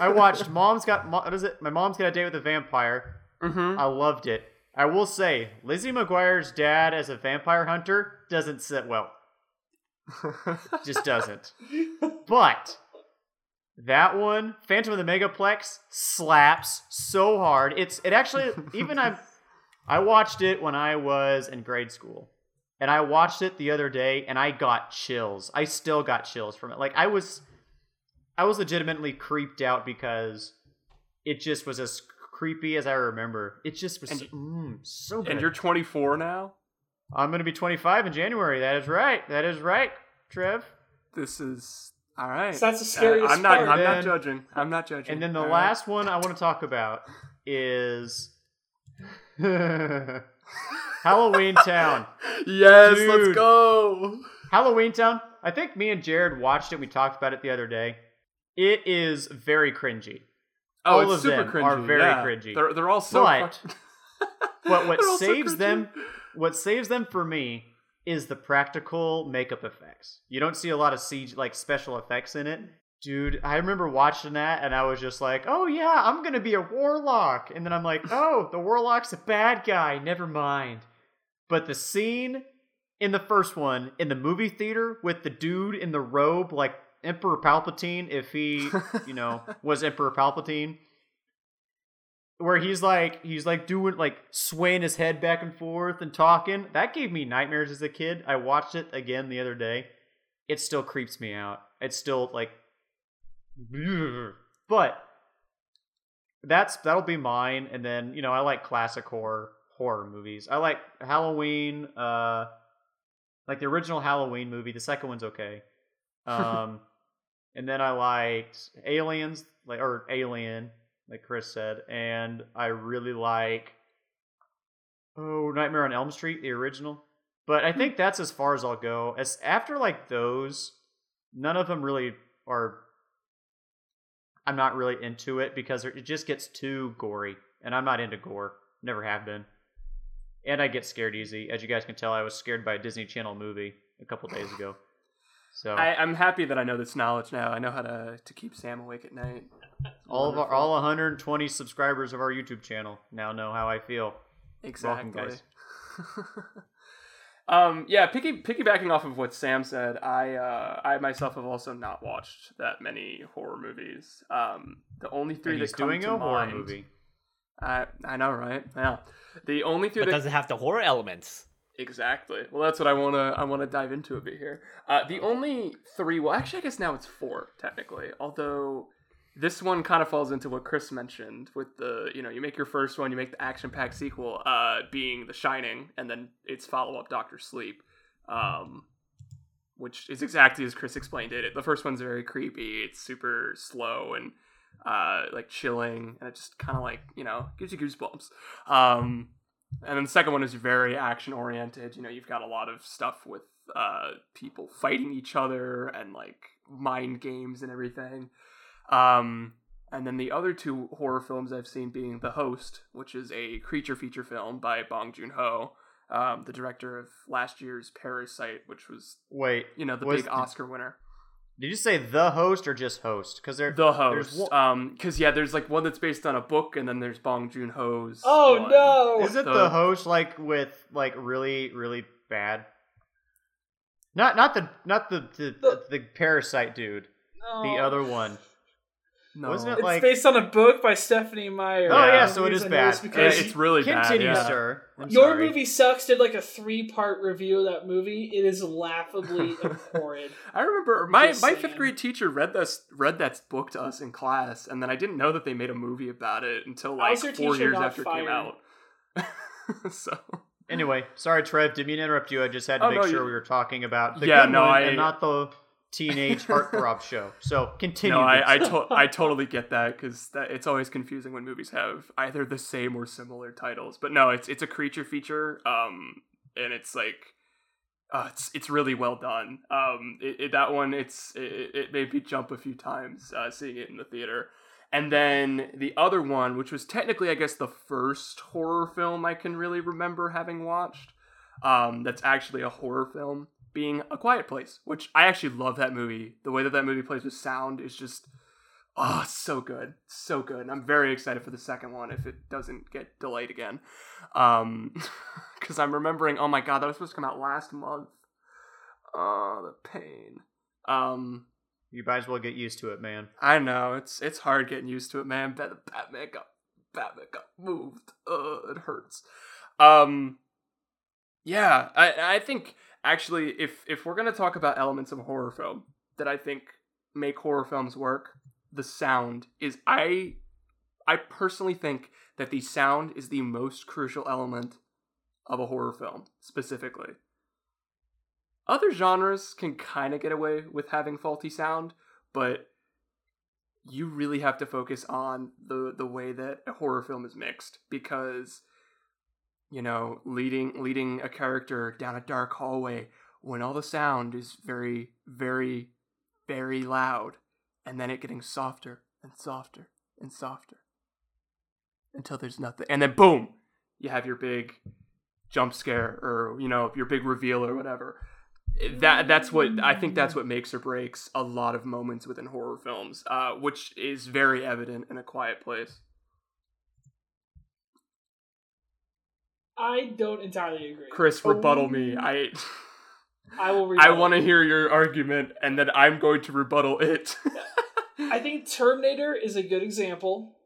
I watched. Mom's got. What is it? My mom's got a date with a vampire. Mhm. I loved it. I will say, Lizzie McGuire's dad as a vampire hunter doesn't sit well. Just doesn't. But that one, Phantom of the Megaplex, slaps so hard. It's it actually even I I watched it when I was in grade school. And I watched it the other day and I got chills. I still got chills from it. Like I was I was legitimately creeped out because it just was as creepy as I remember. It just was And so, mm, so good. and you're 24 now. I'm going to be 25 in January. That is right. That is right, Trev. This is all right. So that's the scariest Uh, I'm not. part. I'm not judging. I'm not judging. And then the All right. last one I want to talk about is Halloween Town. Yes, Dude. let's go. Halloween Town. I think me and Jared watched it. We talked about it the other day. It is very cringy. Oh, All it's of super them cringy. are very yeah. cringy. They're they're all so. But- But what They're so saves them, what saves them for me, is the practical makeup effects. You don't see a lot of CG like special effects in it. Dude, I remember watching that and I was just like, "Oh yeah, I'm gonna be a warlock," and then I'm like, "Oh, the warlock's a bad guy. Never mind." But the scene in the first one in the movie theater with the dude in the robe, like Emperor Palpatine, if he, you know, was Emperor Palpatine, where he's like he's like doing like swaying his head back and forth and talking. That gave me nightmares as a kid. I watched it again the other day. It still creeps me out. It's still like but that's that'll be mine and then, you know, I like classic horror horror movies. I like Halloween uh like the original Halloween movie. The second one's okay. Um and then I liked Aliens like or Alien like Chris said, and I really like oh Nightmare on Elm Street, the original. But I think that's as far as I'll go. As after like those, none of them really are. I'm not really into it because it just gets too gory, and I'm not into gore. Never have been. And I get scared easy. As you guys can tell, I was scared by a Disney Channel movie a couple days ago. So I, I'm happy that I know this knowledge now. I know how to to keep Sam awake at night. all of our, all 120 subscribers of our YouTube channel now know how I feel. exactly. guys. um, yeah, picky, piggybacking off of what Sam said, I uh, I myself have also not watched that many horror movies. Um, the only three And that he's come doing to a horror movie. I I know, right? Yeah, the only three But that does it have the horror elements? Exactly. Well, that's what I want to I want to dive into a bit here. Uh, the only three, well, actually, I guess now it's four technically. Although this one kind of falls into what Chris mentioned with the you know you make your first one, you make the action packed sequel, uh, being The Shining, and then its follow up Doctor Sleep, um, which is exactly as Chris explained it. The first one's very creepy. It's super slow and uh, like chilling, and it just kind of like you know gives you goosebumps. Um, and then the second one is very action oriented. You know, you've got a lot of stuff with uh, people fighting each other and like mind games and everything. Um, and then the other two horror films I've seen being The Host, which is a creature feature film by Bong Joon Ho, um, the director of last year's Parasite, which was Wait, you know the Was big Oscar winner. Did you say the host or just host? Because there, The there's Host, one- um, because yeah, there's like one that's based on a book, and then there's Bong Joon Ho's. Oh one. no! is it the- the host like with like really really bad? Not not the not the the, The- the parasite dude. The other one. No. Wasn't it It's like- based on a book by Stephenie Meyer. Oh yeah, so it is Reason is I know bad. because it's really bad. Continue, yeah. sir. I'm Your sorry. movie sucks. Did like a three-part review of that movie. It is laughably horrid. I remember my, Just my saying. fifth grade teacher read this read that book to us in class, and then I didn't know that they made a movie about it until like four years not after it came out. so Anyway, sorry, Trev. Didn't mean to interrupt you. I just had to Oh, make no, sure you- we were talking about the Yeah, good no, one I- and not the teenage heartthrob show. So continue. no, I I, to- I totally get that because that it's always confusing when movies have either the same or similar titles. But no, it's it's a creature feature, um, and it's like. Uh, it's it's really well done. Um, it, it, that one it's it, it made me jump a few times uh, seeing it in the theater. And then the other one, which was technically, I guess, the first horror film I can really remember having watched, um, that's actually a horror film, being A Quiet Place, which I actually love that movie. The way that that movie plays with sound is just, oh, so good. So good. And I'm very excited for the second one if it doesn't get delayed again. Um, because I'm remembering, oh my god, that was supposed to come out last month. Oh, the pain. Um, You might as well get used to it, man. I know it's it's hard getting used to it, man. Bat- Batman got Batman got moved. Uh, it hurts. Um, yeah, I I think actually if if we're gonna talk about elements of a horror film that I think make horror films work, the sound is I I personally think that the sound is the most crucial element of a horror film specifically. Other genres can kind of get away with having faulty sound, but you really have to focus on the the way that a horror film is mixed because you know leading leading a character down a dark hallway when all the sound is very very very loud and then it getting softer and softer and softer until there's nothing. And then boom! You have your big jump scare or you know your big reveal or whatever. That that's what I think that's what makes or breaks a lot of moments within horror films, uh, which is very evident in A Quiet Place. I don't entirely agree. Chris, rebuttal me. I I will. I want to hear your argument, and then I'm going to rebuttal it. I think Terminator is a good example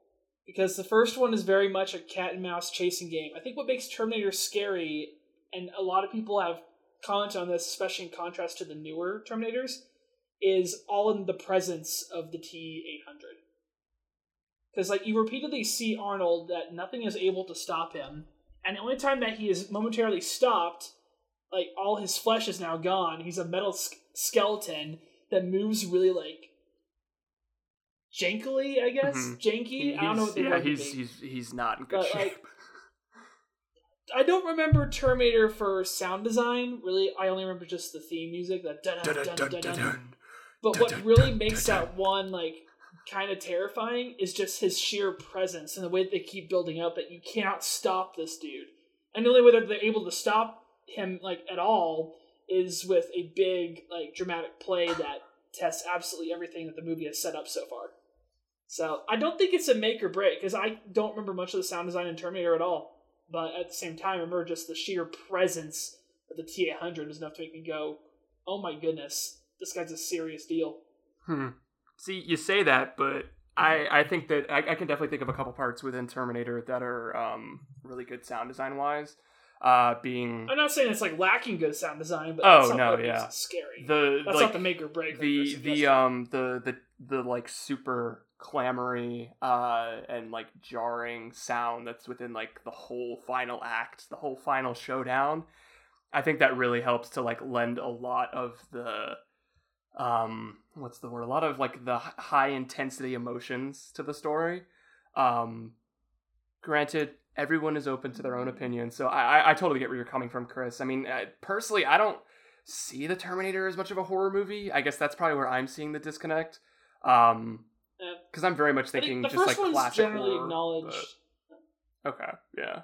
because the first one is very much a cat and mouse chasing game. I think what makes Terminator scary, and a lot of people have commented on this, especially in contrast to the newer Terminators, is all in the presence of the T eight hundred. Because like you repeatedly see Arnold that nothing is able to stop him, and the only time that he is momentarily stopped, like all his flesh is now gone. He's a metal sk- skeleton that moves really like jankily, I guess. Mhm. Janky. I don't know what the yeah, word he's he's he's not in good But, shape. like, I don't remember Terminator for sound design. Really, I only remember just the theme music. That dun dun dun dun dun. But what really makes that one like kind of terrifying is just his sheer presence and the way that they keep building up that you cannot stop this dude. And the only way that they're able to stop him like at all is with a big like dramatic play that tests absolutely everything that the movie has set up so far. So I don't think it's a make or break because I don't remember much of the sound design in Terminator at all. but at the same time, I remember just the sheer presence of the T eight hundred was enough to make me go, "Oh my goodness, this guy's a serious deal." Hmm. See, you say that, but I, I think that I, I can definitely think of a couple parts within Terminator that are um, really good sound design wise. Uh, being I'm not saying it's like lacking good sound design, but Oh, no, yeah. scary. the that's like, not the make or break. the the um the the the like super clamory uh and like jarring sound that's within like the whole final act the whole final showdown i think that really helps to like lend a lot of the um what's the word? A lot of like the high intensity emotions to the story. Um granted everyone is open to their own opinion so i i, I totally get where you're coming from chris. I mean uh, personally i don't see the terminator as much of a horror movie. I guess that's probably where i'm seeing the disconnect. Um because i'm very much thinking the just first like classic generally horror, acknowledged. but- okay yeah.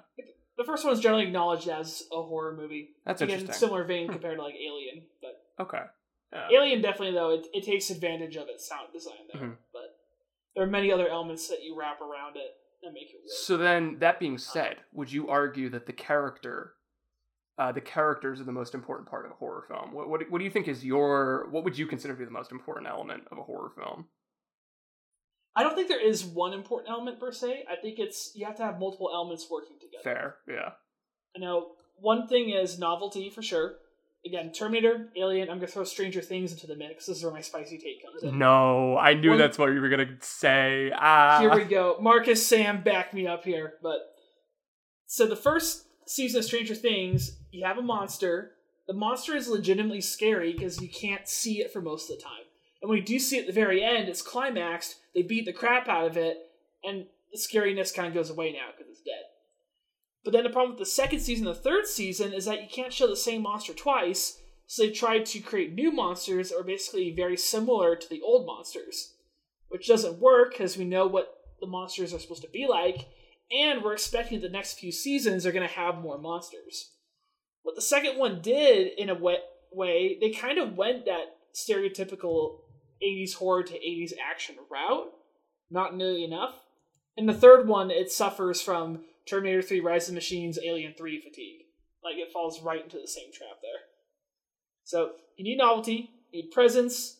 The first one's generally acknowledged as a horror movie. that's Again, interesting. similar vein compared to like Alien, but okay yeah. Alien definitely though it, it takes advantage of its sound design though. Mhm. But there are many other elements that you wrap around it that make it work. So then, that being said, would you argue that the character, uh, the characters are the most important part of a horror film? What, what what do you think is your what would you consider to be the most important element of a horror film? I don't think there is one important element per se. I think it's you have to have multiple elements working together. Fair, yeah. I know one thing is novelty for sure. Again, Terminator, Alien. I'm gonna throw Stranger Things into the mix. This is where my spicy take comes in. No, I knew One- that's what you were gonna say. Ah, Here we go. Marcus, Sam, back me up here. But so the first season of Stranger Things, you have a monster. The monster is legitimately scary because you can't see it for most of the time. And when you do see it at the very end, it's climaxed. They beat the crap out of it, and the scariness kind of goes away now because. But then the problem with the second season, the third season, is that you can't show the same monster twice. So they tried to create new monsters that are basically very similar to the old monsters which doesn't work because we know what the monsters are supposed to be like, and we're expecting the next few seasons are going to have more monsters. What the second one did, in a way, way they kind of went that stereotypical 80s horror to 80s action route, not nearly enough. In the third one, it suffers from Terminator 3 Rise of the Machines, Alien 3 fatigue. Like, it falls right into the same trap there. So, you need novelty, you need presence,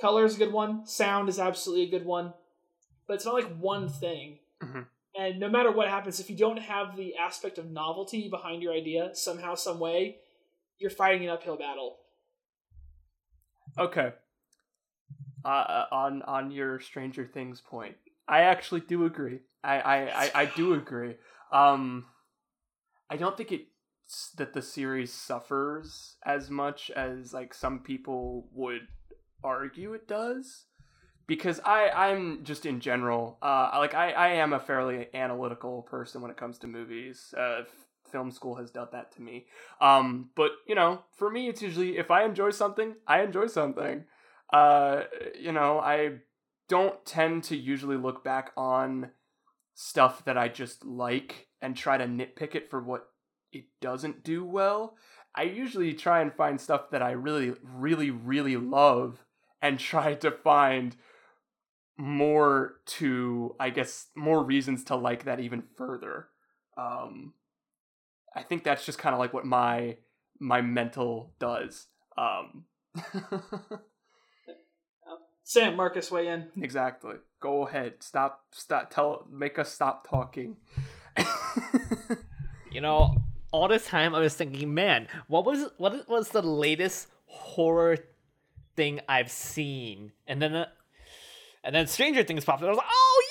Color is a good one. Sound is absolutely a good one. But it's not like one thing. Mhm. And no matter what happens, if you don't have the aspect of novelty behind your idea, somehow, some way, you're fighting an uphill battle. Okay. Uh, on on your Stranger Things point, I actually do agree. I I, I, I do agree. Um, I don't think it's that the series suffers as much as like some people would argue it does. Because I I'm just in general, uh, like I I am a fairly analytical person when it comes to movies. Uh, film school has done that to me. Um, but you know, for me, it's usually if I enjoy something, I enjoy something. Uh, you know, I don't tend to usually look back on stuff that I just like and try to nitpick it for what it doesn't do well. I usually try and find stuff that I really, really, really love and try to find more to, I guess, more reasons to like that even further. Um, I think that's just kind of like what my my mental does. Um, Sam, Marcus, weigh in. exactly. Go ahead. Stop. Stop. Tell. Make us stop talking. You know, all this time I was thinking, man, what was what was the latest horror thing I've seen? And then, uh, and then Stranger Things popped up. I was like, oh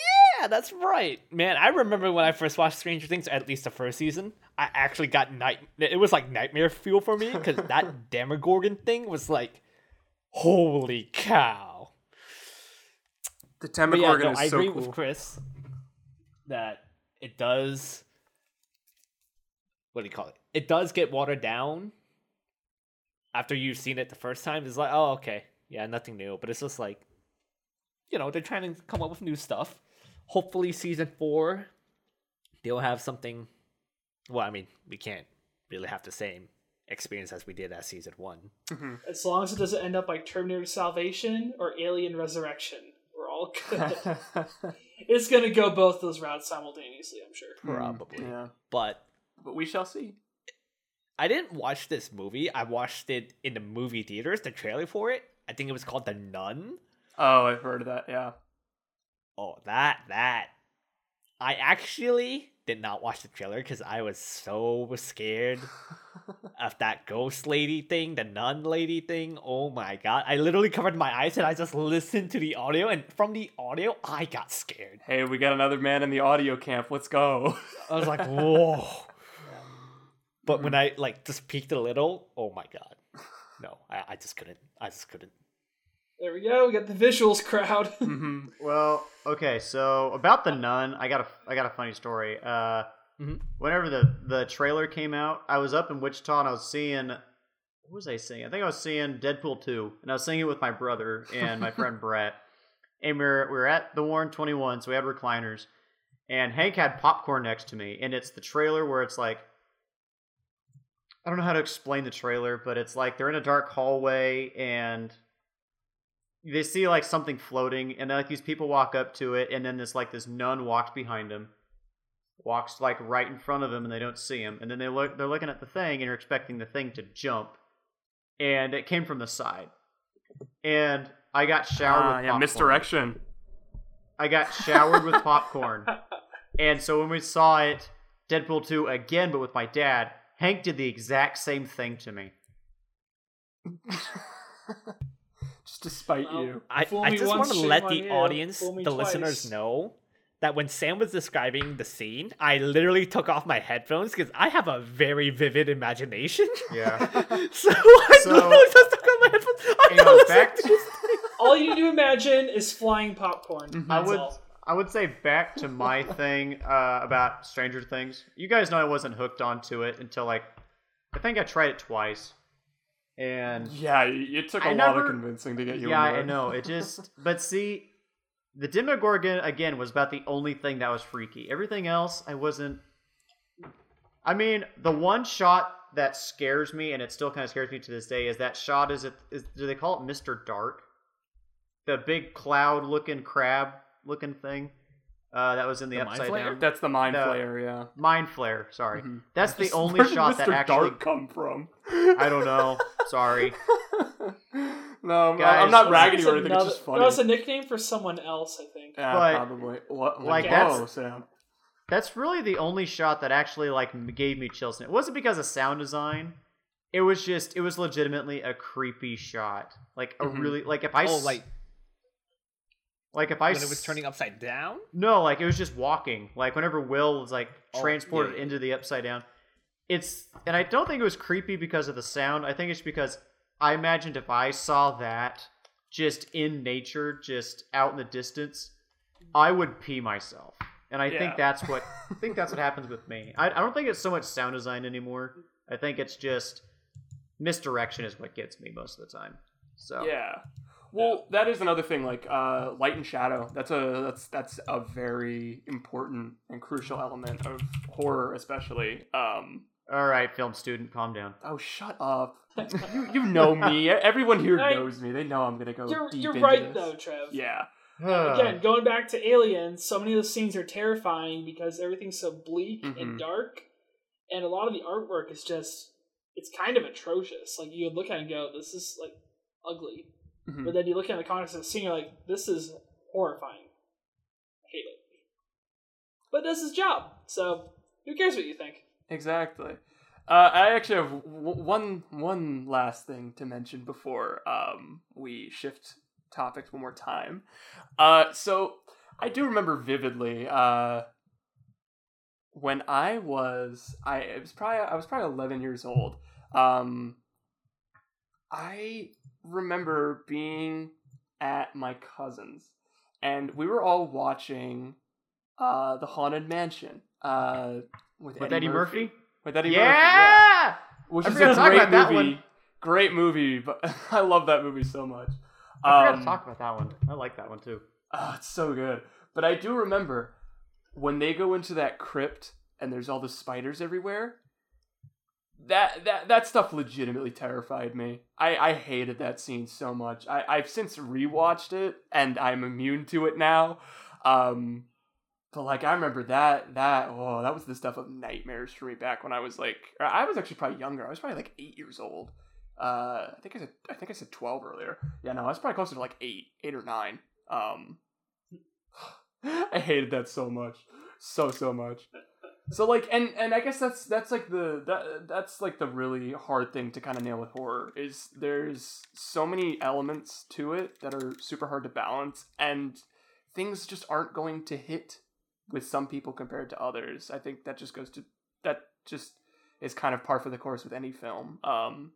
yeah, that's right, man. I remember when I first watched Stranger Things, at least the first season. I actually got night. It was like nightmare fuel for me because that Demogorgon thing was like, holy cow. The But yeah, Demogorgon no, is I so agree cool. with Chris that it does. What do you call it? It does get watered down after you've seen it the first time. It's like, oh, okay, yeah, nothing new. But it's just like, you know, they're trying to come up with new stuff. Hopefully, season four, they'll have something. Well, I mean, we can't really have the same experience as we did at season one. Mm-hmm. As long as it doesn't end up like Terminator Salvation or Alien Resurrection, we're all good. it's going to go both those routes simultaneously, I'm sure. Hmm, Probably. yeah. But but we shall see. I didn't watch this movie. I watched it in the movie theaters. The trailer for it. I think it was called The Nun. Oh, I've heard of that. Yeah. Oh, that that. I actually did not watch the trailer because I was so scared of that ghost lady thing, the nun lady thing. Oh my god. I literally covered my eyes and I just listened to the audio and from the audio I got scared. Hey, we got another man in the audio camp. Let's go. I was like, whoa. But when mm. I like just peeked a little, oh my god. No, I, I just couldn't. I just couldn't. There we go. We got the visuals crowd. hmm Well, okay, so about the nun, I got a I got a funny story. Uh, Mhm. whenever the the trailer came out, I was up in Wichita and I was seeing what was I seeing? I think I was seeing Deadpool two, and I was seeing it with my brother and my friend Brett, and we were we were at the Warren Twenty One, so we had recliners, and Hank had popcorn next to me, and it's the trailer where it's like. I don't know how to explain the trailer, but it's like they're in a dark hallway and they see like something floating and then like these people walk up to it and then this like this nun walks behind them walks like right in front of them and they don't see him and then they look they're looking at the thing and you're expecting the thing to jump and it came from the side and i got showered Ah, with yeah, popcorn. misdirection. i got showered with popcorn and so when we saw it deadpool 2 again but with my dad hank did the exact same thing to me Just to spite Well, you. I, I just want to let the audience, Fool me the listeners know that when Sam was describing the scene, I literally took off my headphones because I have a very vivid imagination. yeah so I So- literally just took off my headphones. I'm Hang not on, listening back to to- this. All you need to imagine is flying popcorn. Mhm. I would all. I would say back to my thing uh, about Stranger Things. You guys know I wasn't hooked onto it until like I think I tried it twice, and Yeah, it took a I lot never- of convincing to get you. yeah, I know it just. but see, the Demogorgon again was about the only thing that was freaky. Everything else, I wasn't. I mean, the one shot that scares me, and it still kind of scares me to this day, is that shot. Is it? Is do they call it Mister Dark? The big cloud-looking crab-looking thing uh, that was in the, The Mind upside Flayer? down. That's the mind No. flayer. Yeah. Mind flare. Sorry, Mhm. that's the only where did shot that Mr. actually. Dark come from. I don't know. Sorry. no, I'm- Guys, I'm not that's- ragging That's or anything. It's just funny. That was a nickname for someone else, I think. yeah, but- probably. What? like, Whoa, that's- Sam. That's really the only shot that actually like gave me chills. And It wasn't because of sound design. It was just it was legitimately a creepy shot. Like a Mhm. really like if I Oh, like like if I when it was turning upside down. No, like it was just walking. Like whenever Will was like Oh, transported yeah, into the upside down. It's and I don't think it was creepy because of the sound. I think it's because I imagined if I saw that just in nature, just out in the distance, I would pee myself. And I Yeah. think that's what I think that's what happens with me. I, I don't think it's so much sound design anymore. I think it's just misdirection is what gets me most of the time. So Yeah. Well, that is another thing. Like uh, light and shadow. That's a that's that's a very important and crucial element of horror, especially. Um, all right, film student, calm down. oh, shut up. You you know me. Everyone here I- knows me. They know I'm gonna go You're, deep you're into right, this. though, Trev. Yeah. Again, going back to Aliens, so many of those scenes are terrifying because everything's so bleak Mhm. and dark, and a lot of the artwork is just it's kind of atrocious. Like you would look at it and go, "This is like ugly," Mhm. but then you look at the context of the scene, you're like, "This is horrifying." I hate it, but does his job. So who cares what you think? Exactly. Uh, I actually have w- one one last thing to mention before um, we shift topics one more time. Uh, so I do remember vividly uh, when I was I it was probably I was probably eleven years old. Um, I remember being at my cousin's, and we were all watching uh, the Haunted Mansion uh, with, With Eddie Murphy? With Eddie yeah! Murphy, yeah. Which I is a great movie. Great movie, but I love that movie so much. I forgot Um, to talk about that one. I like that one too. Oh, it's so good. But I do remember when they go into that crypt and there's all the spiders everywhere. That that that stuff legitimately terrified me. I I hated that scene so much. I I've since rewatched it and I'm immune to it now. Um but like I remember that that oh that was the stuff of nightmares for me back when I was like I was actually probably younger. I was probably like eight years old. Uh, I think I said I think I said twelve earlier. Yeah, no, I was probably closer to like eight, eight or nine. Um, I hated that so much, so so much. So like, and and I guess that's that's like the that that's like the really hard thing to kind of nail with horror is there's so many elements to it that are super hard to balance, and things just aren't going to hit with some people compared to others. I think that just goes to that just is kind of par for the course with any film. Um,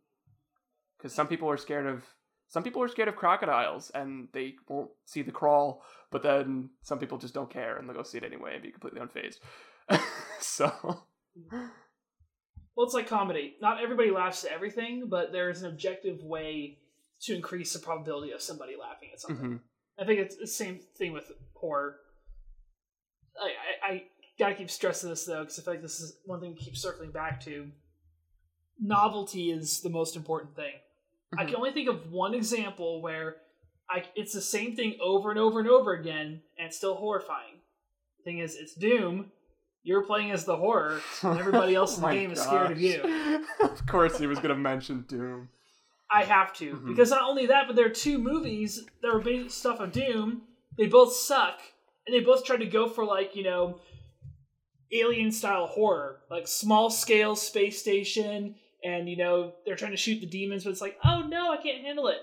because some people are scared of some people are scared of crocodiles and they won't see the crawl, but then some people just don't care and they'll go see it anyway and be completely unfazed. so Well, it's like comedy. Not everybody laughs at everything, but there is an objective way to increase the probability of somebody laughing at something. mhm. I think it's the same thing with horror. I, I, I gotta keep stressing this though, because I feel like this is one thing to keep circling back to. Novelty is the most important thing. I can only think of one example where I, it's the same thing over and over and over again, and it's still horrifying. The thing is, it's Doom. You're playing as the horror, and everybody else in the Oh game is scared of you. of course, he was gonna mention Doom. I have to Mhm. because not only that, but there are two movies that were based off of Doom. They both suck, and they both tried to go for like you know, alien style horror, like small scale space station, and you know they're trying to shoot the demons, but it's like, oh no, I can't handle it.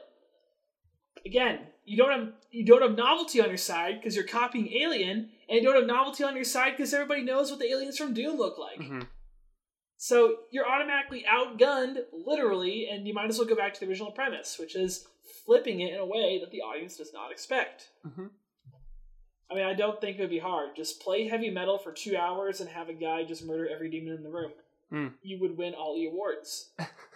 Again, you don't have you don't have novelty on your side because you're copying Alien, and you don't have novelty on your side because everybody knows what the aliens from Doom look like. Mhm. So you're automatically outgunned, literally, and you might as well go back to the original premise, which is flipping it in a way that the audience does not expect. Mhm. I mean, I don't think it would be hard. Just play heavy metal for two hours and have a guy just murder every demon in the room. Hmm. You would win all the awards.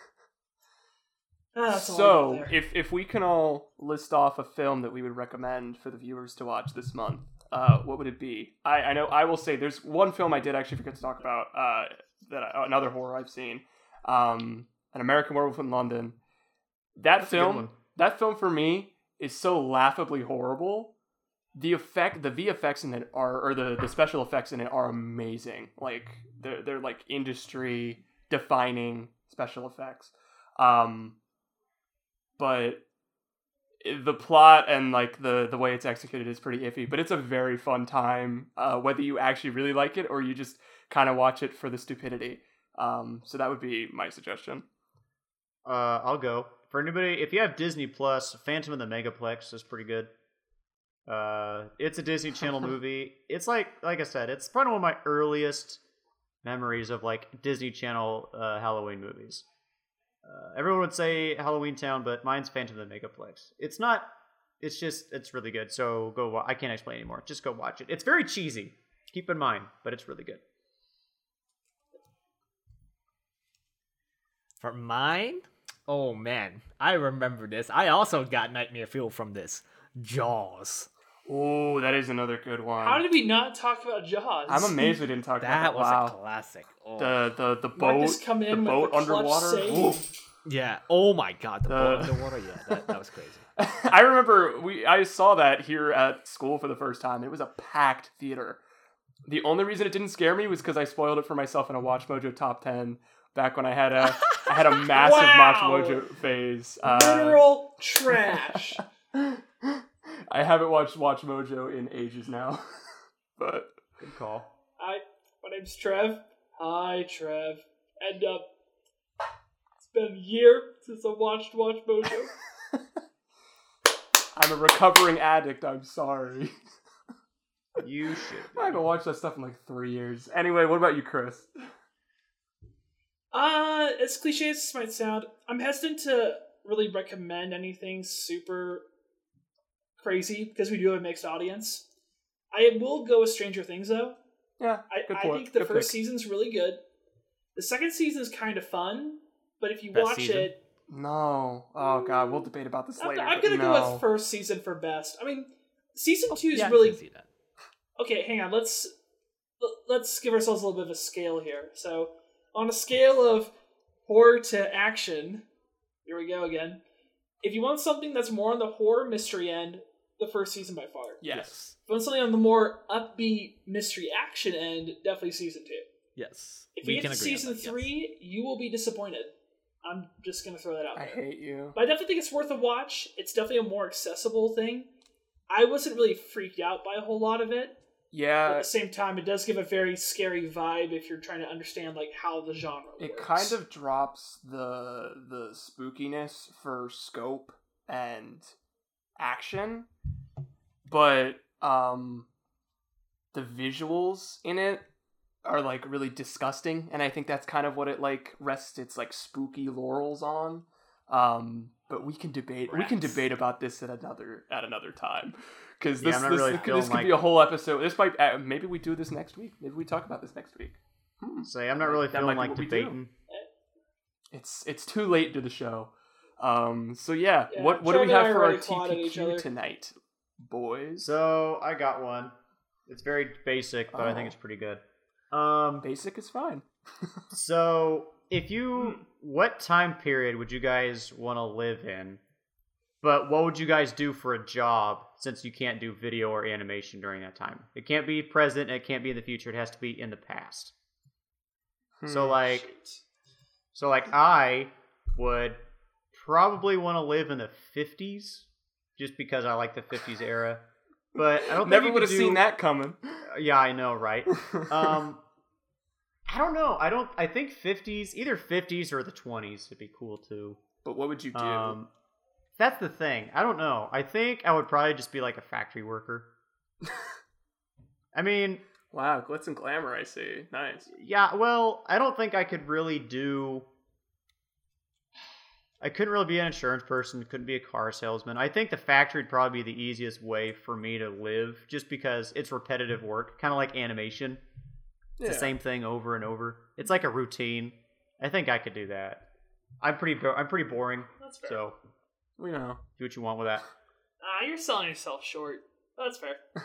That's all I So, if if we can all list off a film that we would recommend for the viewers to watch this month, uh, what would it be? I, I know I will say there's one film I did actually forget to talk about. Uh, that I, another horror I've seen, um, an American Werewolf in London. That That's film, that film for me is so laughably horrible. The effect, the VFX in it are, or the the special effects in it are amazing. Like they're they're like industry defining special effects. Um, but the plot and like the the way it's executed is pretty iffy but it's a very fun time uh, whether you actually really like it or you just kind of watch it for the stupidity um, so that would be my suggestion Uh, I'll go. For anybody, if you have Disney Plus, Phantom of the Megaplex is pretty good. Uh, it's a Disney Channel movie. It's like, like I said, it's probably one of my earliest memories of like Disney Channel uh, Halloween movies. Uh, everyone would say Halloween Town, but mine's Phantom of the Megaplex. It's not. It's just, it's really good. So go. I can't explain anymore. Just go watch it. It's very cheesy. Keep in mind, but it's really good. For mine, oh man, I remember this. I also got nightmare fuel from this. Jaws. Oh that is another good one How did we not talk about Jaws? i'm amazed we didn't talk That about that That was wow a classic. Oh. the the the boat Marcus come in the with boat the underwater save. Oof. yeah. Oh my god, the boat Uh, underwater. Yeah, that, that was crazy. I remember we I saw that here at school for the first time. It was a packed theater. The only reason it didn't scare me was because I spoiled it for myself in a Watch Mojo top ten back when I had a I had a massive Watch Wow. Mojo phase. Uh, Literal trash. I haven't watched Watch Mojo in ages now, but Good call. Hi, my name's Trev. Hi, Trev. And, uh, it's been a year since I watched Watch Mojo. I'm a recovering addict. I'm sorry. You should. be. I haven't watched that stuff in like three years. Anyway, what about you, Chris? Uh, as cliche as this might sound, I'm hesitant to really recommend anything super crazy because we do have a mixed audience. I will go with Stranger Things though. Yeah, I, good I point. think the Good first pick. season's really good. The second season is kind of fun, but if you Best watch season? it, No. Oh god, we'll debate about this I'm, later. I'm gonna no. go with first season for best. I mean, season oh, two is yeah, really can see that. okay. Hang on, let's let's give ourselves a little bit of a scale here. So, on a scale of horror to action, here we go again. If you want something that's more on the horror mystery end, the first season by far. Yes. If you want something on the more upbeat mystery action end, definitely season two. Yes. If we you can get to season that, yes. three, you will be disappointed. I'm just gonna throw that out I hate you. But I definitely think it's worth a watch. It's definitely a more accessible thing. I wasn't really freaked out by a whole lot of it. Yeah. But at the same time, it does give a very scary vibe if you're trying to understand like how the genre it works. kind of drops the the spookiness for scope and action, but um, the visuals in it are like really disgusting, and I think that's kind of what it like rests its like spooky laurels on. Um, but we can debate. We can debate about this at another at another time. Because this, I'm this, really this, feeling could like- be a whole episode. This might uh, maybe we do this next week. Maybe we talk about this next week. Hmm. Say, I'm not really feeling like what we do. debating. It's it's too late to the show. Um. So yeah, Yeah, what what do we Trevor and I have for our already clawed at each other. TPQ tonight, boys? So I got one. It's very basic, but I think Oh. it's pretty good. Um, Basic is fine. so if you, what time period would you guys want to live in? But what would you guys do for a job since you can't do video or animation during that time? It can't be present. It can't be in the future. It has to be in the past. So Hmm. like, Shoot. so like I would probably want to live in the 50s, just because I like the 50s era. But I don't never would have seen that coming. Yeah, I know, right? um I don't know. I don't I think 50s, either 50s or the 20s would be cool too. but what would you do? Um That's the thing. I don't know. I think I would probably just be like a factory worker. I mean, wow, glitz and glamour. I see. Nice. yeah, well, I don't think I could really do I couldn't really be an insurance person, couldn't be a car salesman. I think the factory would probably be the easiest way for me to live just because it's repetitive work, kind of like animation. It's Yeah. the same thing over and over. It's like a routine. I think I could do that. I'm pretty bo- I'm pretty boring, That's fair. so We know. do what you want with that. Ah, you're selling yourself short. That's fair.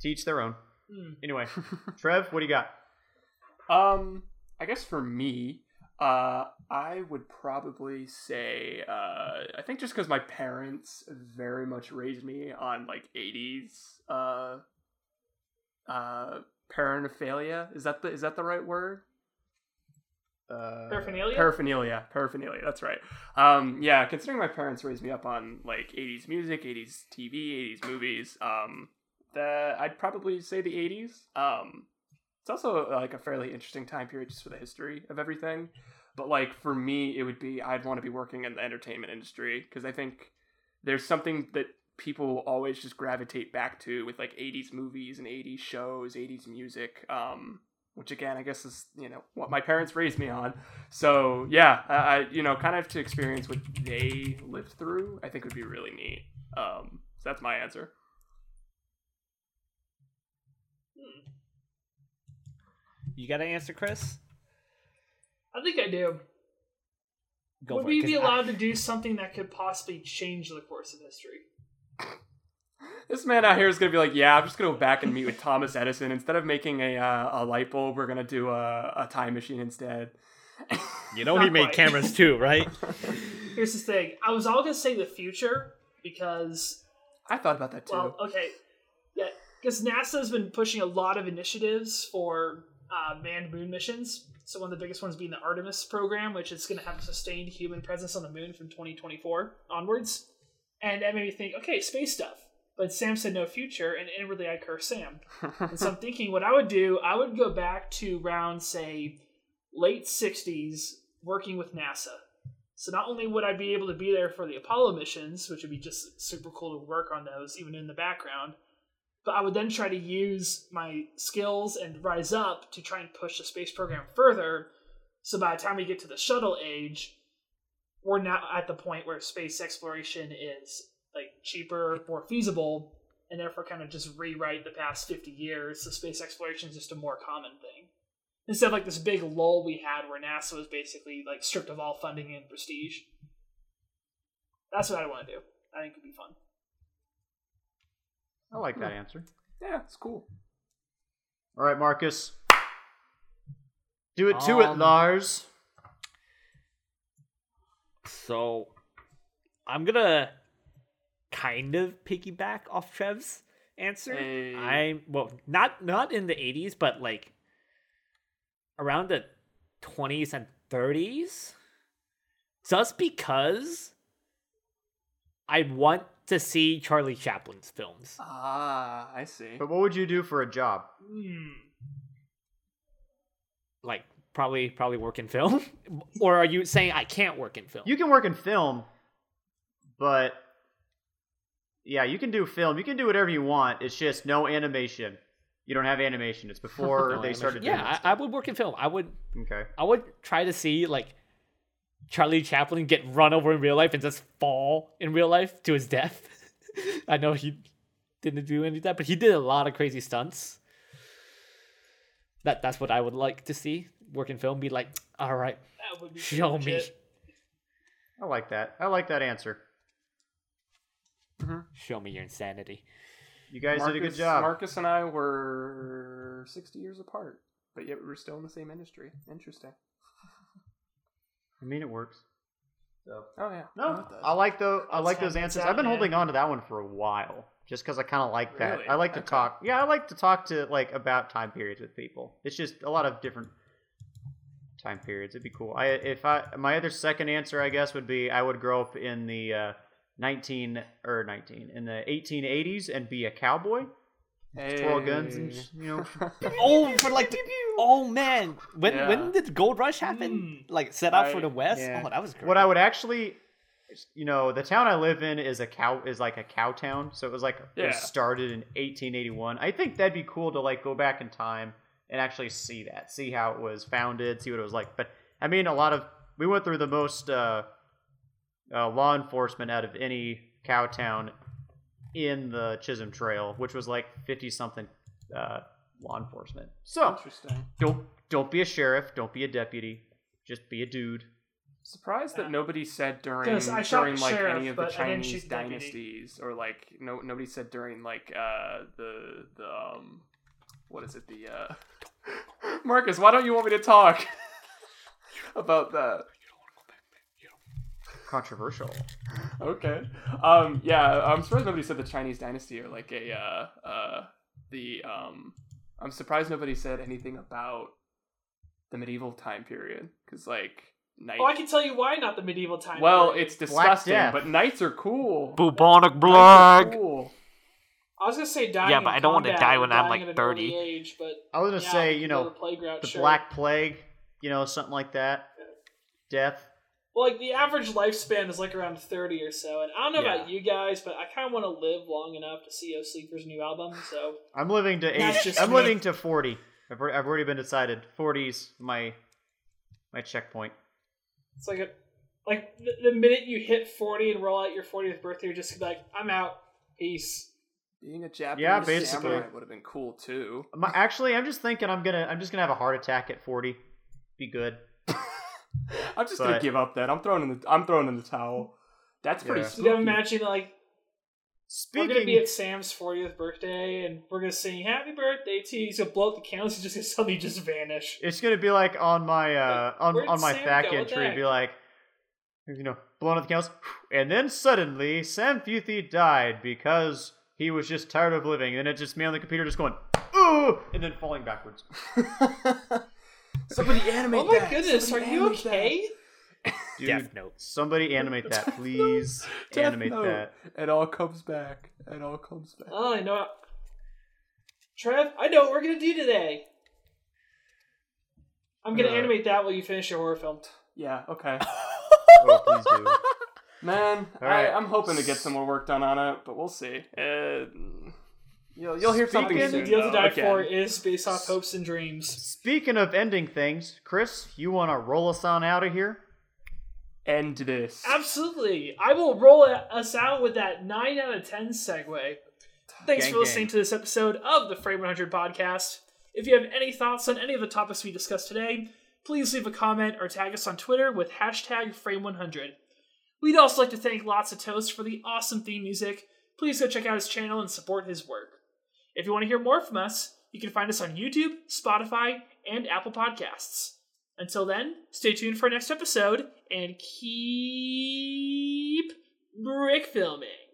Teach their own. Hmm. Anyway, Trev, what do you got? Um, I guess for me, uh, I would probably say, uh, I think just because my parents very much raised me on like '80s, uh, uh, paraphernalia. Is that the is that the right word? Uh, Paraphernalia. Paraphernalia, paraphernalia. That's right. Um, yeah, considering my parents raised me up on like '80s music, '80s TV, '80s movies, um, the I'd probably say the '80s. Um, it's also like a fairly interesting time period just for the history of everything. But like for me, it would be I'd want to be working in the entertainment industry because I think there's something that people always just gravitate back to with like 80s movies and 80s shows, 80s music. Um, which again, I guess is you know what my parents raised me on. So yeah, I, I you know kind of to experience what they lived through, I think would be really neat. Um, so that's my answer. You got to answer, Chris? I think I do. Go Would we it. 'cause be I- allowed to do something that could possibly change the course of history? This man out here is gonna be like, yeah, I'm just gonna go back and meet with Thomas Edison instead of making a uh, a light bulb. We're gonna do a, a time machine instead. You know he made quite. cameras too, right? Here's the thing. I was all gonna say the future because I thought about that too. Well, okay, yeah, because NASA has been pushing a lot of initiatives for uh, manned moon missions. So one of the biggest ones being the Artemis program, which is going to have a sustained human presence on the moon from 2024 onwards. And that made me think, okay, space stuff. But Sam said no future, and inwardly I curse Sam. And so I'm thinking what I would do, I would go back to around, say, late 60s, working with NASA. So not only would I be able to be there for the Apollo missions, which would be just super cool to work on those, even in the background, but I would then try to use my skills and rise up to try and push the space program further. So by the time we get to the shuttle age, we're now at the point where space exploration is like cheaper, more feasible, and therefore kind of just rewrite the past 50 years. So space exploration is just a more common thing. Instead of like this big lull we had where NASA was basically like stripped of all funding and prestige. That's what I want to do. I think it'd be fun. I like that answer. yeah, it's cool. All right, Marcus. Do it to it, Um, Lars. So I'm gonna kind of piggyback off Trev's answer. Hey. I'm well, not not in the 80s, but like around the 20s and 30s. Just because I want to see Charlie Chaplin's films. Ah, I see. But what would you do for a job? Hmm. Like probably probably work in film, or are you saying I can't work in film? You can work in film, but yeah, you can do film. You can do whatever you want. It's just no animation. You don't have animation. It's before No they animation. started doing Yeah, I, I would work in film. I would Okay. I would try to see like Charlie Chaplin get run over in real life and just fall in real life to his death. I know he didn't do any of that, but he did a lot of crazy stunts. That that's what I would like to see. Work in film, be like, all right, That would be show me, legit. I like that. I like that answer. Mm-hmm. show me your insanity. You guys did a good job. Marcus and I were 60 years apart, but yet we were still in the same industry. Interesting. I mean, it works. So. Oh yeah. No, I like the I like those answers. I've been holding on to that one for a while, just because I kind of like that. Really? I like to Okay. talk. Yeah, I like to talk to like about time periods with people. It's just a lot of different time periods. It'd be cool. I if I my other second answer, I guess, would be I would grow up in the uh, nineteen or nineteen in the eighteen eighties and be a cowboy, twirl guns and you know. Oh, for like the, oh man, when Yeah. when did Gold Rush happen? Like set out for the West? yeah. Oh, that was great. What I would actually, you know, the town I live in is a cow is like a cow town, so it was like it was started in 1881. I think that'd be cool to like go back in time and actually see that, see how it was founded, see what it was like. But I mean, a lot of we went through the most uh, uh, law enforcement out of any cow town in the Chisholm Trail, which was like 50 something uh, law enforcement. So Interesting. don't don't be a sheriff, don't be a deputy, just be a dude. Surprised that nobody said during Yes, during like sheriff, any of the but I didn't Chinese shoot the deputy. dynasties or like no nobody said during like uh the the um what is it the uh Marcus why don't you want me to talk about that Controversial. okay um yeah I'm surprised nobody said the Chinese dynasty or like a uh uh the um I'm surprised nobody said anything about the medieval time period because like knight Oh, I can tell you why not the medieval time. well period. it's disgusting but knights are cool bubonic Knights are cool. I was gonna say dying. Yeah, in but I don't wanna die when I'm, like, 30. Age, but I was gonna yeah, say, you you can go know, to plague route, the sure. Black Plague, you know, something like that. Death. Well, like the average lifespan is like around thirty or so, and I don't know about you guys, but I kind of want to live long enough to see O'Sleeper's new album. So I'm living to That's age. just I'm me. living to forty. I've, already- I've already been decided. 40's my my checkpoint. it's like a like the, the minute you hit forty and roll out your fortieth birthday, you're just like, I'm out, peace. Being a Japanese Yeah, basically. samurai would have been cool too. My, actually, I'm just thinking I'm gonna I'm just gonna have a heart attack at 40. Be good. I'm just gonna give up. Then I'm throwing in the I'm throwing in the towel. That's pretty Yeah. So spooky. you gotta imagine like we're gonna be at Sam's fortieth birthday, and we're gonna sing "Happy Birthday" to you. He's gonna blow up the candles. He's just gonna suddenly just vanish. It's gonna be like on my uh on on my Sam fact go? What the entry. It'd be like, you know, blowing up the candles, and then suddenly Sam Futhi died because he was just tired of living, and it just me on the computer just going, ooh, and then falling backwards. Somebody animate that. Oh my that. goodness, are you animate that. okay? Dude, Death Note. somebody animate that, please. Death animate Note. that. It all comes back. It all comes back. Oh, I know. Trev, I know what we're gonna do today. I'm gonna Uh. animate that while you finish your horror film. Yeah. Okay. Oh, please do. Man, All right. I, I'm hoping to get some more work done on it, but we'll see. Uh, you'll you'll hear something Speaking- soon. The Deal to Die again. For is based off hopes and dreams. Speaking of ending things, Chris, you want to roll us on out of here? End this. Absolutely. I will roll us out with that 9 out of 10 segue. Thanks Gang, for listening gang. to this episode of the Frame 100 podcast. If you have any thoughts on any of the topics we discussed today, please leave a comment or tag us on Twitter with hashtag Frame100. We'd also like to thank Lots of Toast for the awesome theme music. Please go check out his channel and support his work. If you want to hear more from us, you can find us on YouTube, Spotify, and Apple Podcasts. Until then, stay tuned for our next episode and keep brick filming.